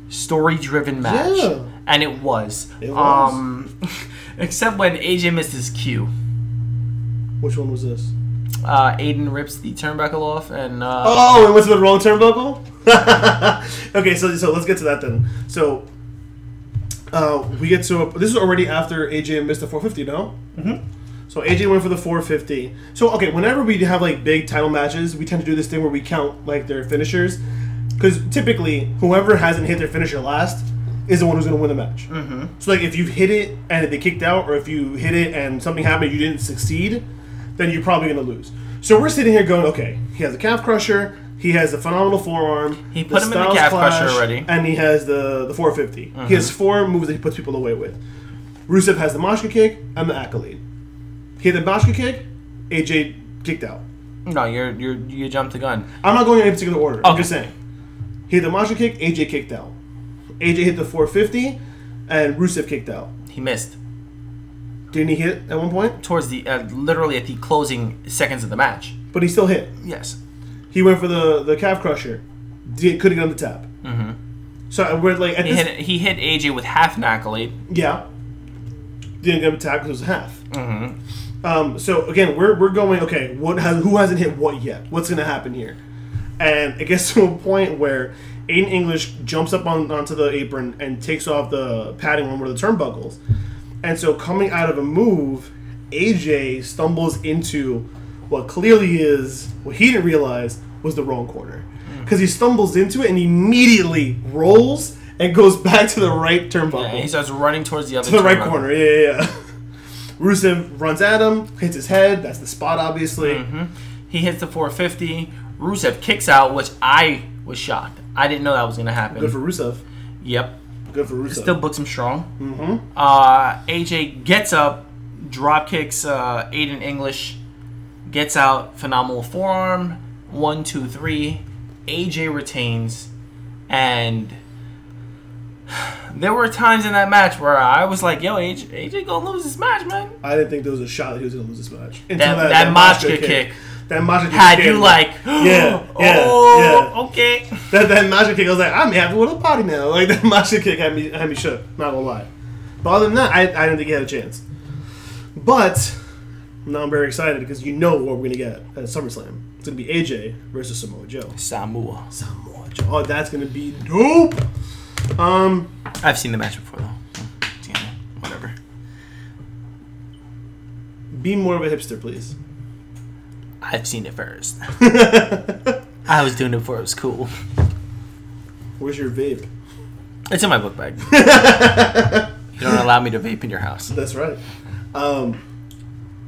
story-driven match, Yeah. and it was. It was. Um, except when AJ missed his cue. Which one was this? Uh, Aiden rips the turnbuckle off, and uh, Oh, it went to the wrong turnbuckle. okay, so so let's get to that then. So, uh, we get to this is already after AJ missed the 450, no? Mm-hmm. So AJ went for the 450. So okay, whenever we have like big title matches, we tend to do this thing where we count like their finishers, because typically whoever hasn't hit their finisher last is the one who's going to win the match. Mm-hmm. So like if you hit it and they kicked out, or if you hit it and something happened, you didn't succeed, then you're probably going to lose. So we're sitting here going, okay, he has a calf crusher, he has a phenomenal forearm, He put him in the calf crusher already. and he has the the 450. He has four moves that he puts people away with. Rusev has the Machka kick and the accolade. He had the Machka kick, AJ kicked out. no, you're you're you jumped the gun. I'm not going in any particular order. I'm just saying. He hit the Machka kick, AJ kicked out. AJ hit the 450, and Rusev kicked out. He missed Didn't he hit at one point? towards the uh, literally at the closing seconds of the match. But he still hit. Yes. He went for the the calf crusher. Did, couldn't get on the tap. Mm-hmm. So we're like He this, hit he hit AJ with half an accolade. Yeah. Didn't get him attacked because it was half. Mm-hmm. Um, so again, we're, we're going okay. What has who hasn't hit what yet? What's gonna happen here? And it gets to a point where Aiden English jumps up on onto the apron and takes off the padding on one of the turnbuckles. And so coming out of a move, AJ stumbles into what clearly is what he didn't realize was the wrong corner. Because he stumbles into it and immediately rolls and goes back to the right turnbuckle And he starts running towards the other to the right corner. Yeah, yeah, yeah. Rusev runs at him, hits his head. That's the spot, obviously. Mm-hmm. He hits the 450. Rusev kicks out, which I was shocked. I didn't know that was going to happen. Good for Rusev. yep. Good for Rusev. Still books him strong. Mm-hmm. Uh, AJ gets up, drop kicks uh, Aiden English, gets out, phenomenal forearm. One, two, three. AJ retains, and there were times in that match where I was like, "Yo, AJ, AJ gonna lose this match, man." I didn't think there was a shot that he was to lose this match. Until That that, Machka kick, That Machka kick. had you like, Yeah, yeah, oh, okay. That, that kick, I was like, I'm happy with a party now. Like, that Machka kick had me, had me shook. Not to lie. But other than that, I, I didn't think he had a chance. But now I'm very excited because you know what we're to get at SummerSlam. It's to be AJ versus Samoa Joe. Samoa. Samoa Joe. Oh, that's to be dope. Um, I've seen the match before though. So, yeah, whatever. be more of a hipster, please. I've seen it first. I was doing it before it was cool. Where's your vape? It's in my book bag. you don't allow me to vape in your house. That's right. Um,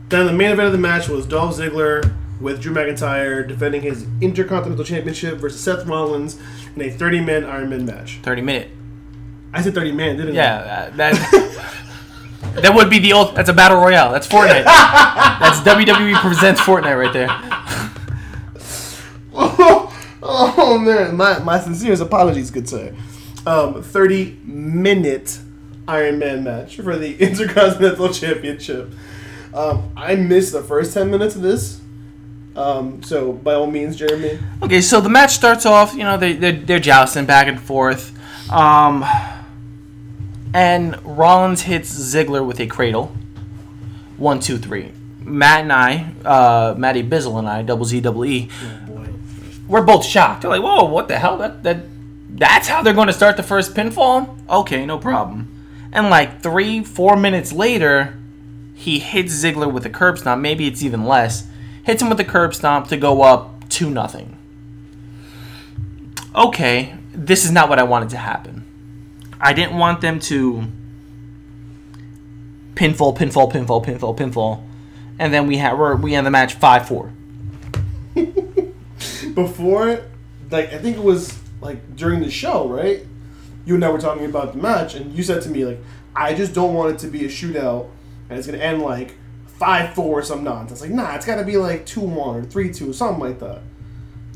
then the main event of the match was Dolph Ziggler with Drew McIntyre defending his Intercontinental Championship versus Seth Rollins in a 30-man Iron Man match. 30 minute. I said 30 man, didn't Yeah, uh, that that would be the old. That's a battle royale. That's Fortnite. That's WWE presents Fortnite right there. I? oh man, my, my sincerest apologies, good sir. Um, 30 minute Iron Man match for the Intercontinental Championship. Um, I missed the first 10 minutes of this. Um, so by all means, Jeremy. Okay, so the match starts off. You know, they they're, they're jousting back and forth, um, and Rollins hits Ziggler with a cradle. One, two, three. Matt and I, uh, Matty Bizzle and I, double Z, double E, Oh we're both shocked. We're like, whoa, what the hell? That that that's how they're going to start the first pinfall? Okay, no problem. And like three, four minutes later, he hits Ziggler with a curb stomp. Maybe it's even less. Hits him with a curb stomp to go up two nothing. Okay, this is not what I wanted to happen. I didn't want them to pinfall, pinfall, pinfall, pinfall, pinfall, and then we we're, we end the match five four. before like I think it was like during the show, right? you and I were talking about the match, and you said to me like, I just don't want it to be a shootout, and it's gonna end like five four or some nonsense. Like, nah, it's got to be like two one or three two, something like that.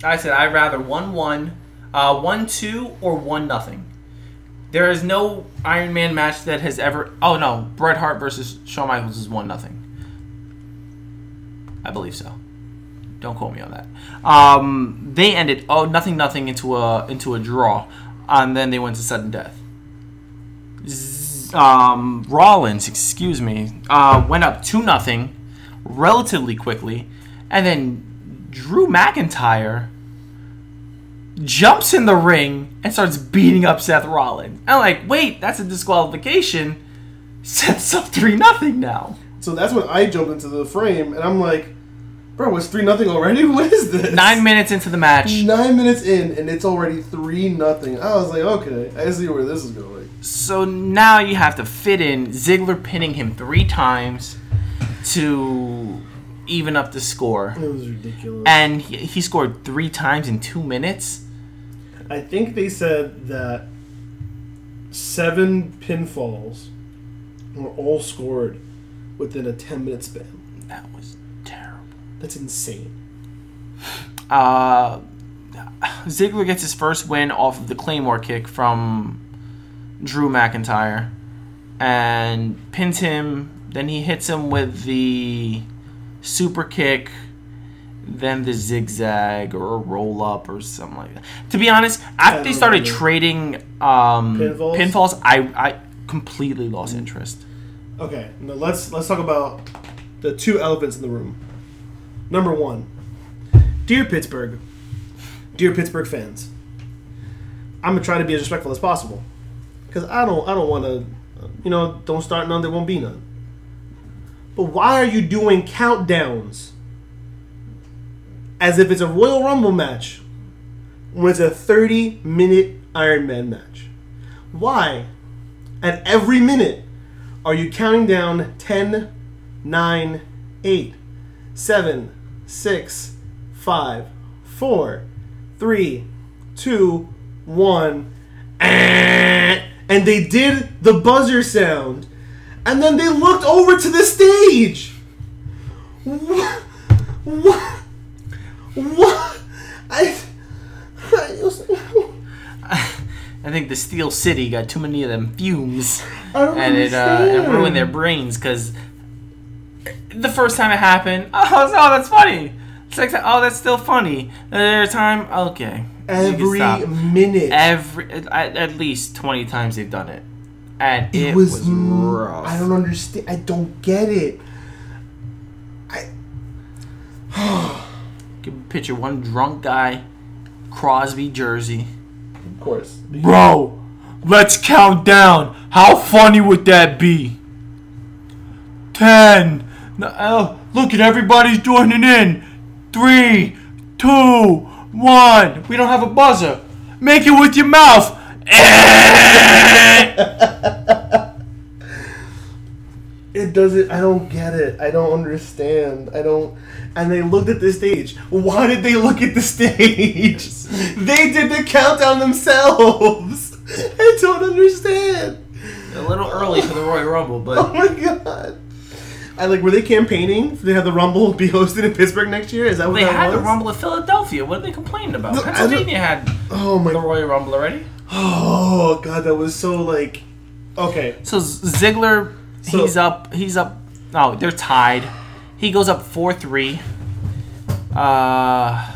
I said I'd rather one one, uh, one two, or one nothing. There is no Iron Man match that has ever. Oh no, Bret Hart versus Shawn Michaels is one nothing. I believe so. Don't quote me on that. Um, they ended oh nothing nothing into a into a draw, and then they went to sudden death. Z- um, Rollins, excuse me, uh, went up two nothing, relatively quickly, and then Drew McIntyre jumps in the ring and starts beating up Seth Rollins. I'm like, wait, that's a disqualification. Seth's up three nothing now. So that's when I jump into the frame, and I'm like, bro, it's three nothing already. What is this? Nine minutes into the match, Nine minutes in, and it's already three nothing. I was like, okay, I see where this is going. So now you have to fit in Ziggler pinning him three times to even up the score. It was ridiculous. And he, he scored three times in two minutes. I think they said that seven pinfalls were all scored within a 10 minute span. That was terrible. That's insane. Uh, Ziggler gets his first win off of the Claymore kick from Drew McIntyre and pins him. Then he hits him with the super kick, then the zigzag or a roll up or something like that. To be honest, after they started trading um, Pinfalls? pinfalls, I, I completely lost interest. Okay, now let's let's talk about the two elephants in the room. Number one, dear Pittsburgh, dear Pittsburgh fans, I'm gonna try to be as respectful as possible, because I don't I don't want to, you know, don't start none, there won't be none. But why are you doing countdowns as if it's a Royal Rumble match when it's a 30 minute Iron Man match? Why, at every minute, are you counting down 10, 9, 8, 7, 6, 5, 4, 3, 2, 1, and they did the buzzer sound, and then they looked over to the stage. What? What? What? I. I was, I think the Steel City got too many of them fumes. I don't and it uh, it ruined their brains because the first time it happened, oh, no, that's funny. Second, oh, that's still funny. Another time, okay. Every minute. every at, at least twenty times they've done it, and it, it was, was, rough. I don't understand. I don't get it. I Can picture one drunk guy, Crosby jersey. of course. Bro, let's count down. How funny would that be? Ten. No, oh, uh, look at everybody's joining in. Three, two, one. We don't have a buzzer. Make it with your mouth. It doesn't. I don't get it. I don't understand. I don't. And they looked at the stage. Why did they look at the stage? they did the countdown themselves. I don't understand. A little early for the Royal Rumble, but. Oh but my god. I like. Were they campaigning? They have the Rumble be hosted in Pittsburgh next year. Is that what they that had was? the Rumble at Philadelphia. What are they complaining about? No, Pennsylvania had Oh my. the Royal Rumble already. Oh god, that was so like. Okay. So Ziggler, So- he's up. He's up. Oh, they're tied. He goes up four three. Uh,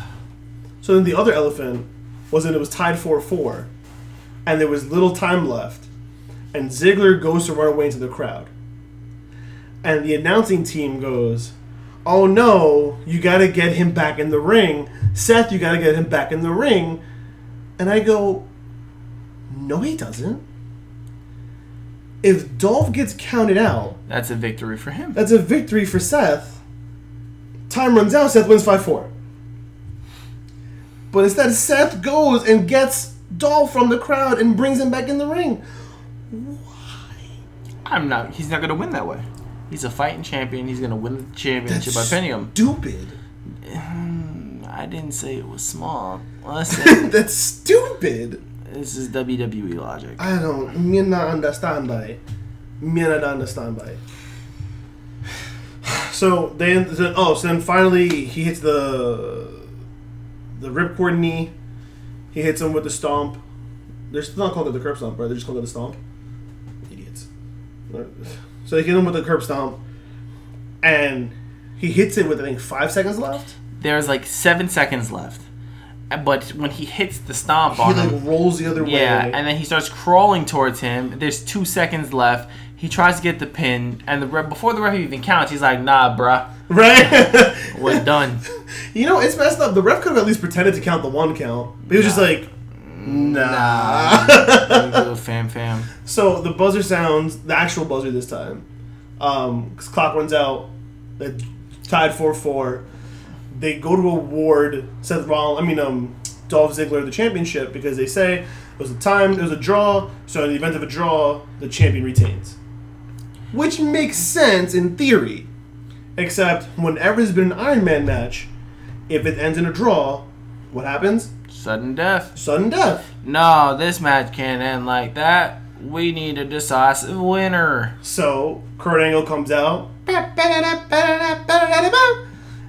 So then the other elephant was that it was tied 4 4, and there was little time left, and Ziggler goes to run away into the crowd. And the announcing team goes, Oh no, you gotta get him back in the ring. Seth, you gotta get him back in the ring. And I go, No, he doesn't. If Dolph gets counted out, that's a victory for him. that's a victory for Seth. Time runs out, Seth wins 5 4. But instead, Seth goes and gets Dolph from the crowd and brings him back in the ring. Why? I'm not. He's not gonna win that way. He's a fighting champion. He's gonna win the championship by pinning him. Stupid. Hmm, I didn't say it was small. Listen, That's stupid. This is WWE logic. I don't. Me not understand by. Me not understand by. So then, then, oh, so then finally he hits the the ripcord knee. He hits him with the stomp. They're still not calling it the curb stomp, right? They're just calling it the stomp. Idiots. So they hit him with the curb stomp, and he hits it with I think five seconds left. There's like seven seconds left, Uh, but when he hits the stomp He on like him, rolls the other yeah, way. Yeah, and then he starts crawling towards him. There's two seconds left. He tries to get the pin, and the ref, before the ref even counts, he's like, "Nah, bruh, right. we're done." You know, it's messed up. The ref could have at least pretended to count the one count. But he was just like, nah. Nah. fam, fam. so the buzzer sounds, the actual buzzer this time. Um, 'cause clock runs out. They tied 4 4. They go to award Seth Rollins, I mean, um, Dolph Ziggler the championship because they say it was a time, it was a draw. So in the event of a draw, the champion retains. Which makes sense in theory. Except whenever there's been an Iron Man match, if it ends in a draw, what happens? Sudden death. Sudden death. No, this match can't end like that. We need a decisive winner. So Kurt Angle comes out, and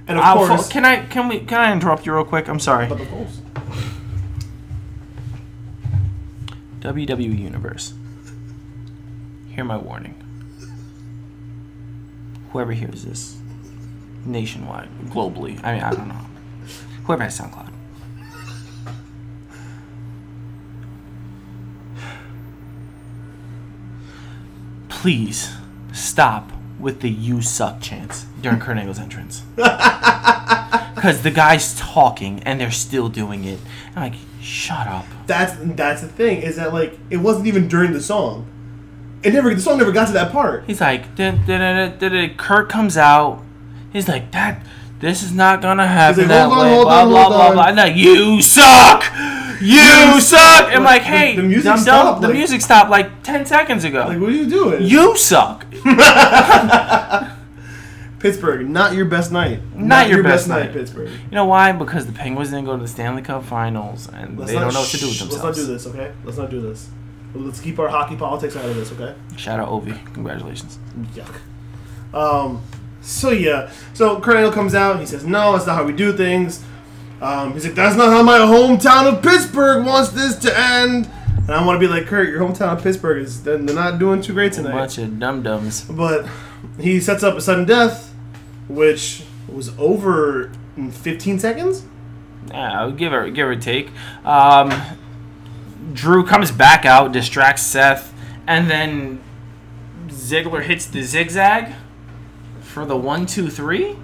of I'll course, fo- can I can we can I interrupt you real quick? I'm sorry. but of course, WWE Universe. Hear my warning. Whoever hears this, nationwide, globally. I mean, I don't know. Whoever has SoundCloud. Please stop with the "you suck" chants during Kurt Angle's entrance. Because the guy's talking and they're still doing it. I'm like, shut up. that's that's the thing is that like it wasn't even during the song. It never the song never got to that part. He's like, dun, dun, dun, dun, dun. Kurt comes out. He's like, that. This is not gonna happen that on, way. hold blah on, blah blah blah. Like, you suck. You suck. I'm like, hey, the music dum dum. stopped, The like- music stopped like ten seconds ago. Like, what are you doing? you suck. Pittsburgh, not your best night. Not your best night. Pittsburgh. You know why? Because the Penguins didn't go to the Stanley Cup Finals and Let's they don't know what to do with themselves. Let's not do this, okay? Let's not do this. Let's keep our hockey politics out of this, okay? Shout out Ovi. Congratulations. Yuck. Um, so yeah, so Kurt comes out. He says, "No, that's not how we do things." Um, he's like, "That's not how my hometown of Pittsburgh wants this to end." And I want to be like, Kurt, your hometown of Pittsburgh is they're, not doing too great tonight." A bunch of dum dums. But he sets up a sudden death, which was over in 15 seconds. Yeah, I'll give or give or take. Um, Drew comes back out, distracts Seth, and then Ziggler hits the zigzag for the one, two, three,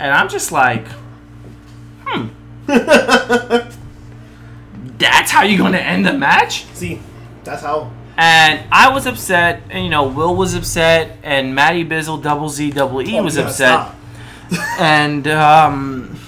and I'm just like, hmm. That's how you're gonna end the match? See, that's how. And I was upset, and you know, Will was upset, and Matty Bizzle, Double Z, Double E Oh, was yeah, upset and um,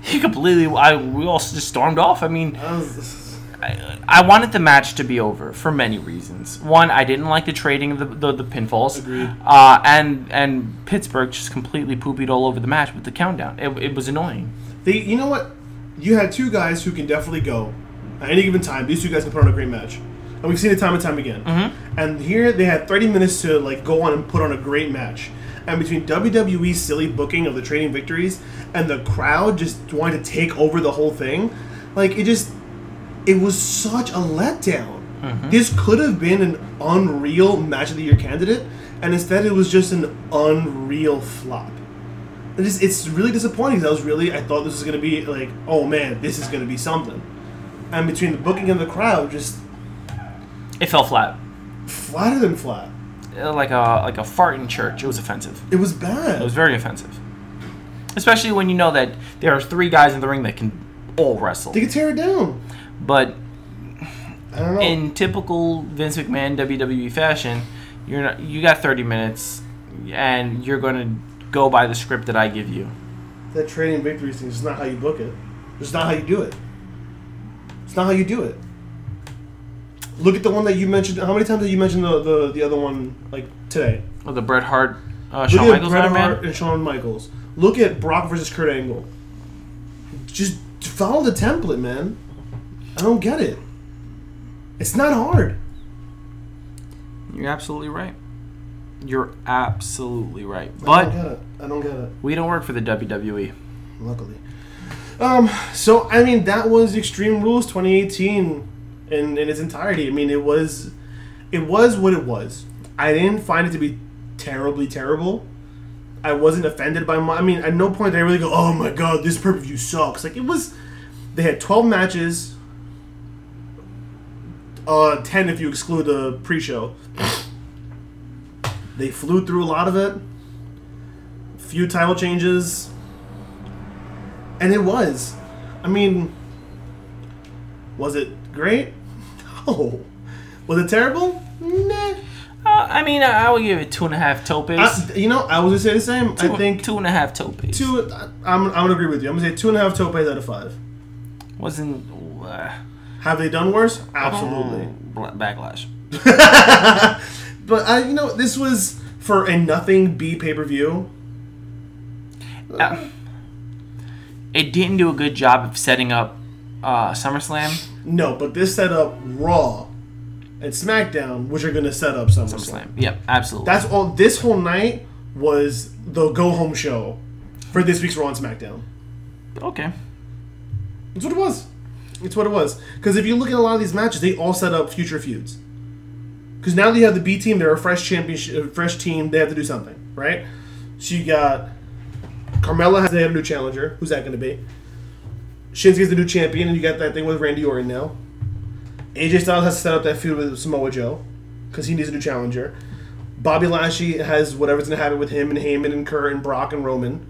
he completely. I we all just stormed off. I mean, That was- I, I wanted the match to be over for many reasons. One, I didn't like the trading of the the, the pinfalls. Agreed. Uh, and and Pittsburgh just completely poopied all over the match with the countdown. It, it was annoying. They, you know what? You had two guys who can definitely go at any given time. These two guys can put on a great match, and we've seen it time and time again. Mm-hmm. And here they had 30 minutes to like go on and put on a great match. And between WWE's silly booking of the trading victories and the crowd just wanting to take over the whole thing, like it just, it was such a letdown. This could have been an unreal match of the year candidate, and instead it was just an unreal flop. It is, it's really disappointing. 'cause I was really, I thought this was gonna be like, oh man, this is gonna be something. And between the booking and the crowd, just It fell flat, flatter than flat. Uh, like a like a fart in church. It was offensive. It was bad. It was very offensive, especially when you know that there are three guys in the ring that can all wrestle. they could tear it down. But I don't know. in typical Vince McMahon WWE fashion, you're not, you got 30 minutes, and you're gonna go by the script that I give you. that trading victories thing is not how you book it. It's not how you do it. It's not how you do it. Look at the one that you mentioned. How many times did you mention the, the, the other one like today? Oh, the Bret Hart, uh, Look Shawn at Michaels Bret Iron Hart Man. and Shawn Michaels. Look at Brock versus Kurt Angle. Just follow the template, man. I don't get it. It's not hard. You're absolutely right. You're absolutely right. But I don't get it. I don't get it. we don't work for the. WWE. Luckily. Um. So I mean, that was Extreme Rules 2018 in in its entirety. I mean, it was, it was what it was. I didn't find it to be terribly terrible. I wasn't offended by my. I mean, at no point did I really go, "Oh my god, this pay per view sucks." Like it was. They had 12 matches. Uh, 10 if you exclude the pre-show. They flew through a lot of it. Few title changes. And it was. I mean, was it great? No. Was it terrible? Nah. Uh, I mean, I, I would give it two and a half topes. I, you know, I was gonna say the same. two, I think two and a half topes. two. I'm, I'm gonna agree with you. I'm gonna say two and a half topes out of five. wasn't uh, Have they done worse? Absolutely. bla- backlash. But I, you know, this was for a nothing B pay per view. Uh, it didn't do a good job of setting up uh, SummerSlam. No, but this set up Raw and SmackDown, which are gonna set up SummerSlam. SummerSlam. Yep, absolutely. That's all. This whole night was the go home show for this week's Raw and SmackDown. okay. That's what it was. It's what it was. Because if you look at a lot of these matches, they all set up future feuds. Because now that you have the B team, they're a fresh championship, fresh team. They have to do something, right? So you got Carmella has they have a new challenger. Who's that going to be? Shinsuke's the new champion, and you got that thing with Randy Orton now. AJ Styles has to set up that feud with Samoa Joe because he needs a new challenger. Bobby Lashley has whatever's going to happen with him and Heyman and Kurt and Brock and Roman.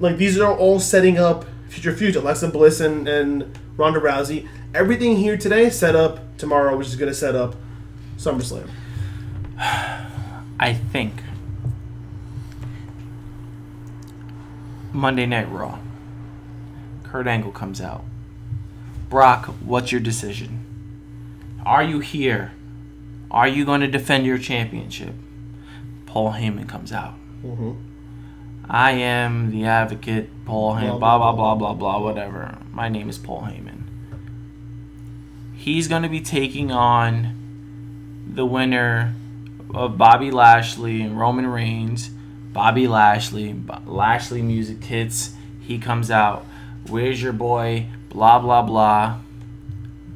Like these are all setting up future feuds. Alexa Bliss and, and Ronda Rousey. Everything here today set up tomorrow, which is going to set up SummerSlam. I think Monday Night Raw. Kurt Angle comes out. Brock, what's your decision? Are you here? Are you going to defend your championship? Paul Heyman comes out. Mm-hmm. I am the advocate, Paul Heyman, blah, blah, blah, blah, blah, whatever. My name is Paul Heyman. He's going to be taking on the winner of Bobby Lashley and Roman Reigns. Bobby Lashley, Lashley music hits. He comes out. Where's your boy? Blah, blah, blah.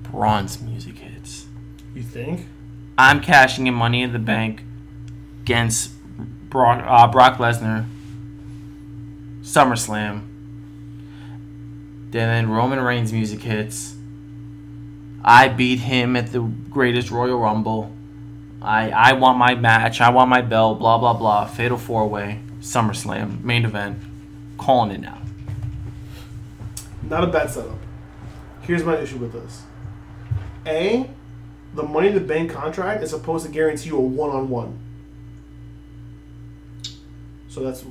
Braun's music hits. You think? I'm cashing in Money in the Bank against Brock, uh, Brock Lesnar. SummerSlam. Then Roman Reigns music hits. I beat him at the greatest Royal Rumble. I I want my match. I want my belt. Blah blah blah. Fatal four way. SummerSlam main event. Calling it now. Not a bad setup. Here's my issue with this. A, the Money in the Bank contract is supposed to guarantee you a one-on-one. So that's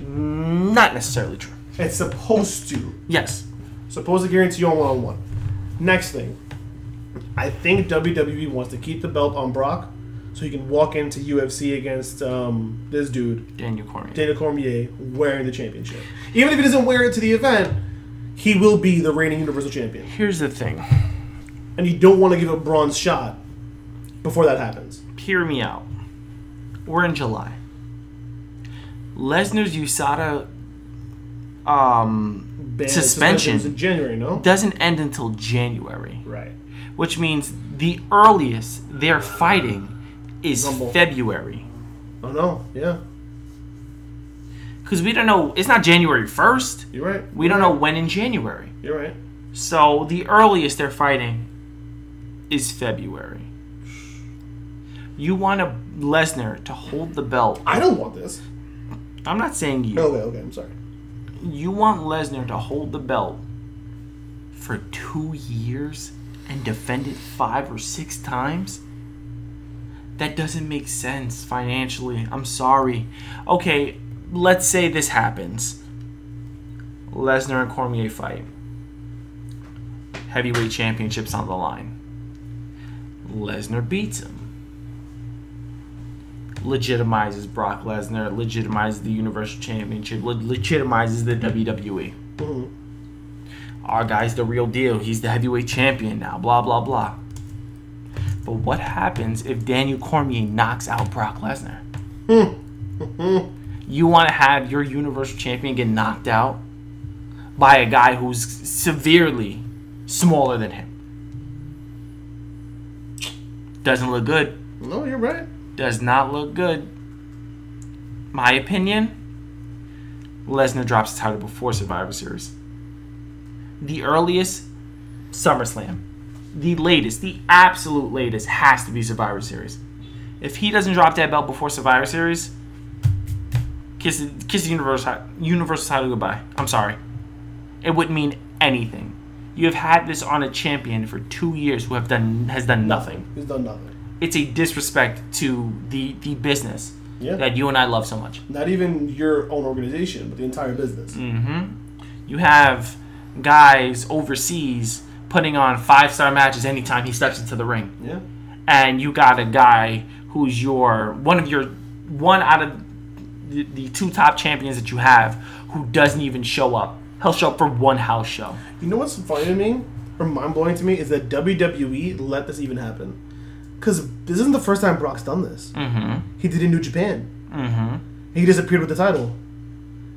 Not necessarily true. it's supposed to. Yes. Supposed to guarantee you a one-on-one. Next thing, I think WWE wants to keep the belt on Brock, so he can walk into UFC against um, this dude, Daniel Cormier. Daniel Cormier, wearing the championship. Even if he doesn't wear it to the event, he will be the reigning Universal Champion. Here's the thing. and you don't want to give a Braun's shot before that happens. hear me out. We're in July. Lesnar's USADA um, Suspension. in January, no? doesn't end until January, Right. which means the earliest they're fighting is Rumble. February. Oh no, yeah, Because we don't know, it's not January 1st. you're right. We don't know when in January. You're right. So the earliest they're fighting is February. You want a Lesnar to hold the belt. I don't want this. I'm not saying you. Okay, okay, I'm sorry. you want Lesnar to hold the belt for two years and defend it five or six times? That doesn't make sense financially. I'm sorry. Okay, let's say this happens. Lesnar and Cormier fight. Heavyweight championships on the line. Lesnar beats him. Legitimizes Brock Lesnar, legitimizes the Universal Championship, le- legitimizes the WWE. Mhm. Our guy's the real deal. He's the heavyweight champion now. Blah blah blah. But what happens if Daniel Cormier knocks out Brock Lesnar? you want to have your Universal Champion get knocked out by a guy who's severely smaller than him? Doesn't look good. No, you're right. Does not look good. My opinion Lesnar drops the title before Survivor Series. The earliest, SummerSlam. The latest, the absolute latest, has to be Survivor Series. If he doesn't drop that belt before Survivor Series, kiss kiss the Universal, Universal title goodbye. I'm sorry. It wouldn't mean anything. You have had this on a champion for two years who have done has done nothing. He's done nothing. It's a disrespect to the the business Yeah. that you and I love so much. Not even your own organization, but the entire business. Mm. You have guys overseas putting on five star matches anytime he steps into the ring, Yeah. and you got a guy who's your one of your one out of the, the two top champions that you have who doesn't even show up. He'll show up for one house show. You know what's funny to me, or mind blowing to me, is that WWE let this even happen. Because this isn't the first time Brock's done this. Mm-hmm. He did it in New Japan. Mm-hmm. He disappeared with the title.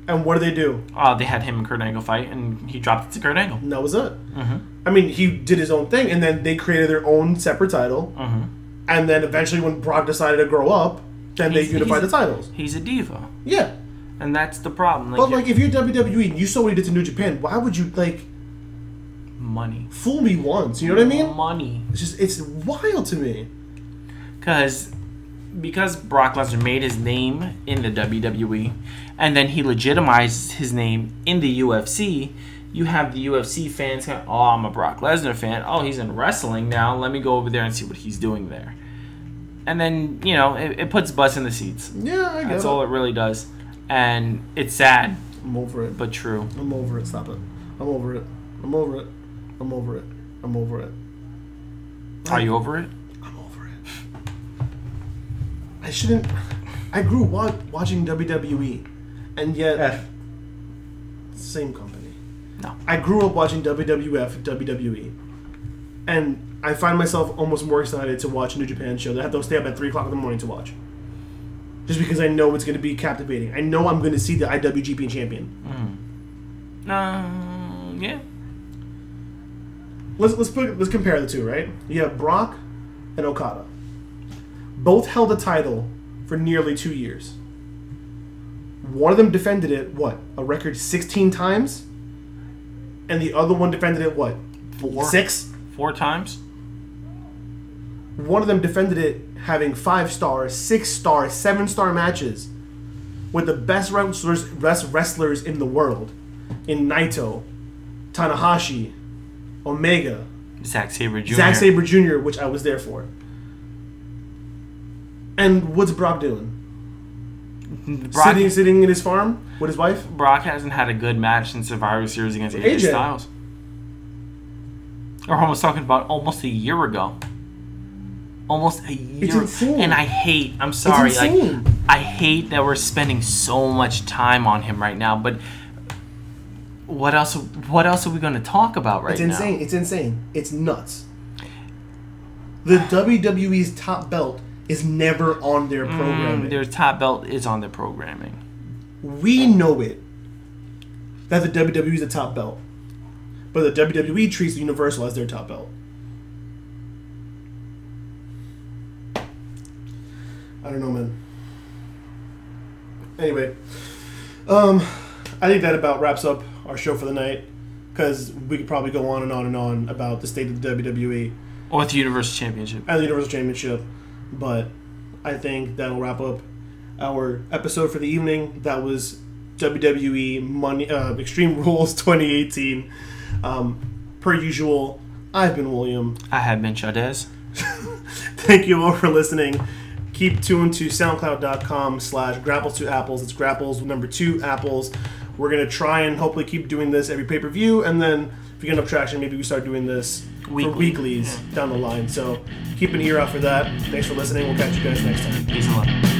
And what did they do? Uh, they had him and Kurt Angle fight, and he dropped it to Kurt Angle. And that was it. Mm-hmm. I mean, he did his own thing, and then they created their own separate title. Mm-hmm. And then eventually, when Brock decided to grow up, then they unified the titles. He's a diva, Yeah. and that's the problem. But, like, if you're WWE and you saw what he did to New Japan, why would you, like, money, fool me once? You know what I mean? Money. It's just, it's wild to me. because because Brock Lesnar made his name in the WWE, and then he legitimized his name in the UFC. You have the UFC fans going, "Oh, I'm a Brock Lesnar fan. Oh, he's in wrestling now. Let me go over there and see what he's doing there." And then you know it, it puts butts in the seats. Yeah, I get That's it. all it really does, and it's sad I'm over it. but true. I'm over it. Stop it. I'm over it. I'm over it. I'm over it. I'm over it. Are you over it? I'm over it. I shouldn't. I grew wa- watching WWE, and yet same company. No. I grew up watching WWF, WWE, and I find myself almost more excited to watch a New Japan show that I have to stay up at three o'clock in the morning to watch. Just because I know it's going to be captivating. I know I'm going to see the IWGP champion. No. yeah. Let's let's put let's compare the two, right? You have Brock and Okada. Both held the title for nearly two years. One of them defended it what a record sixteen times, and the other one defended it what Four. six. Four times. One of them defended it having five star, six star, seven star matches with the best wrestlers best wrestlers in the world, in Naito, Tanahashi, Omega, Zack Sabre Jr. Zack Sabre Jr., which I was there for. And what's Brock doing? Brock, Sitting, sitting in his farm with his wife. Brock hasn't had a good match since Survivor Series against AJ, AJ. Styles. Or almost talking about almost a year ago. Almost a year. insane. And I hate. I'm sorry. Like. I hate that we're spending so much time on him right now. But what else? What else are we going to talk about right now? It's now? insane. It's insane. It's nuts. The WWE's top belt is never on their programming. Mm, their top belt is on their programming. we know it. That the WWE is the top belt. But the WWE treats the Universal as their top belt. I don't know, man. Anyway, um, I think that about wraps up our show for the night. Because we could probably go on and on and on about the state of the WWE Or the Universal Championship. and the Universal Championship. But I think that'll wrap up our episode for the evening. That was WWE Money uh, Extreme Rules 2018. Um, per usual, I've been William. I have been Chavez. Thank you all for listening. Keep tuned to soundcloud.com slash grapples to apples. It's grapples with number two apples. We're going to try and hopefully keep doing this every pay-per-view. And then if we get enough traction, maybe we start doing this for Weekly. weeklies down the line. So keep an ear out for that. Thanks for listening. We'll catch you guys next time. Peace and love.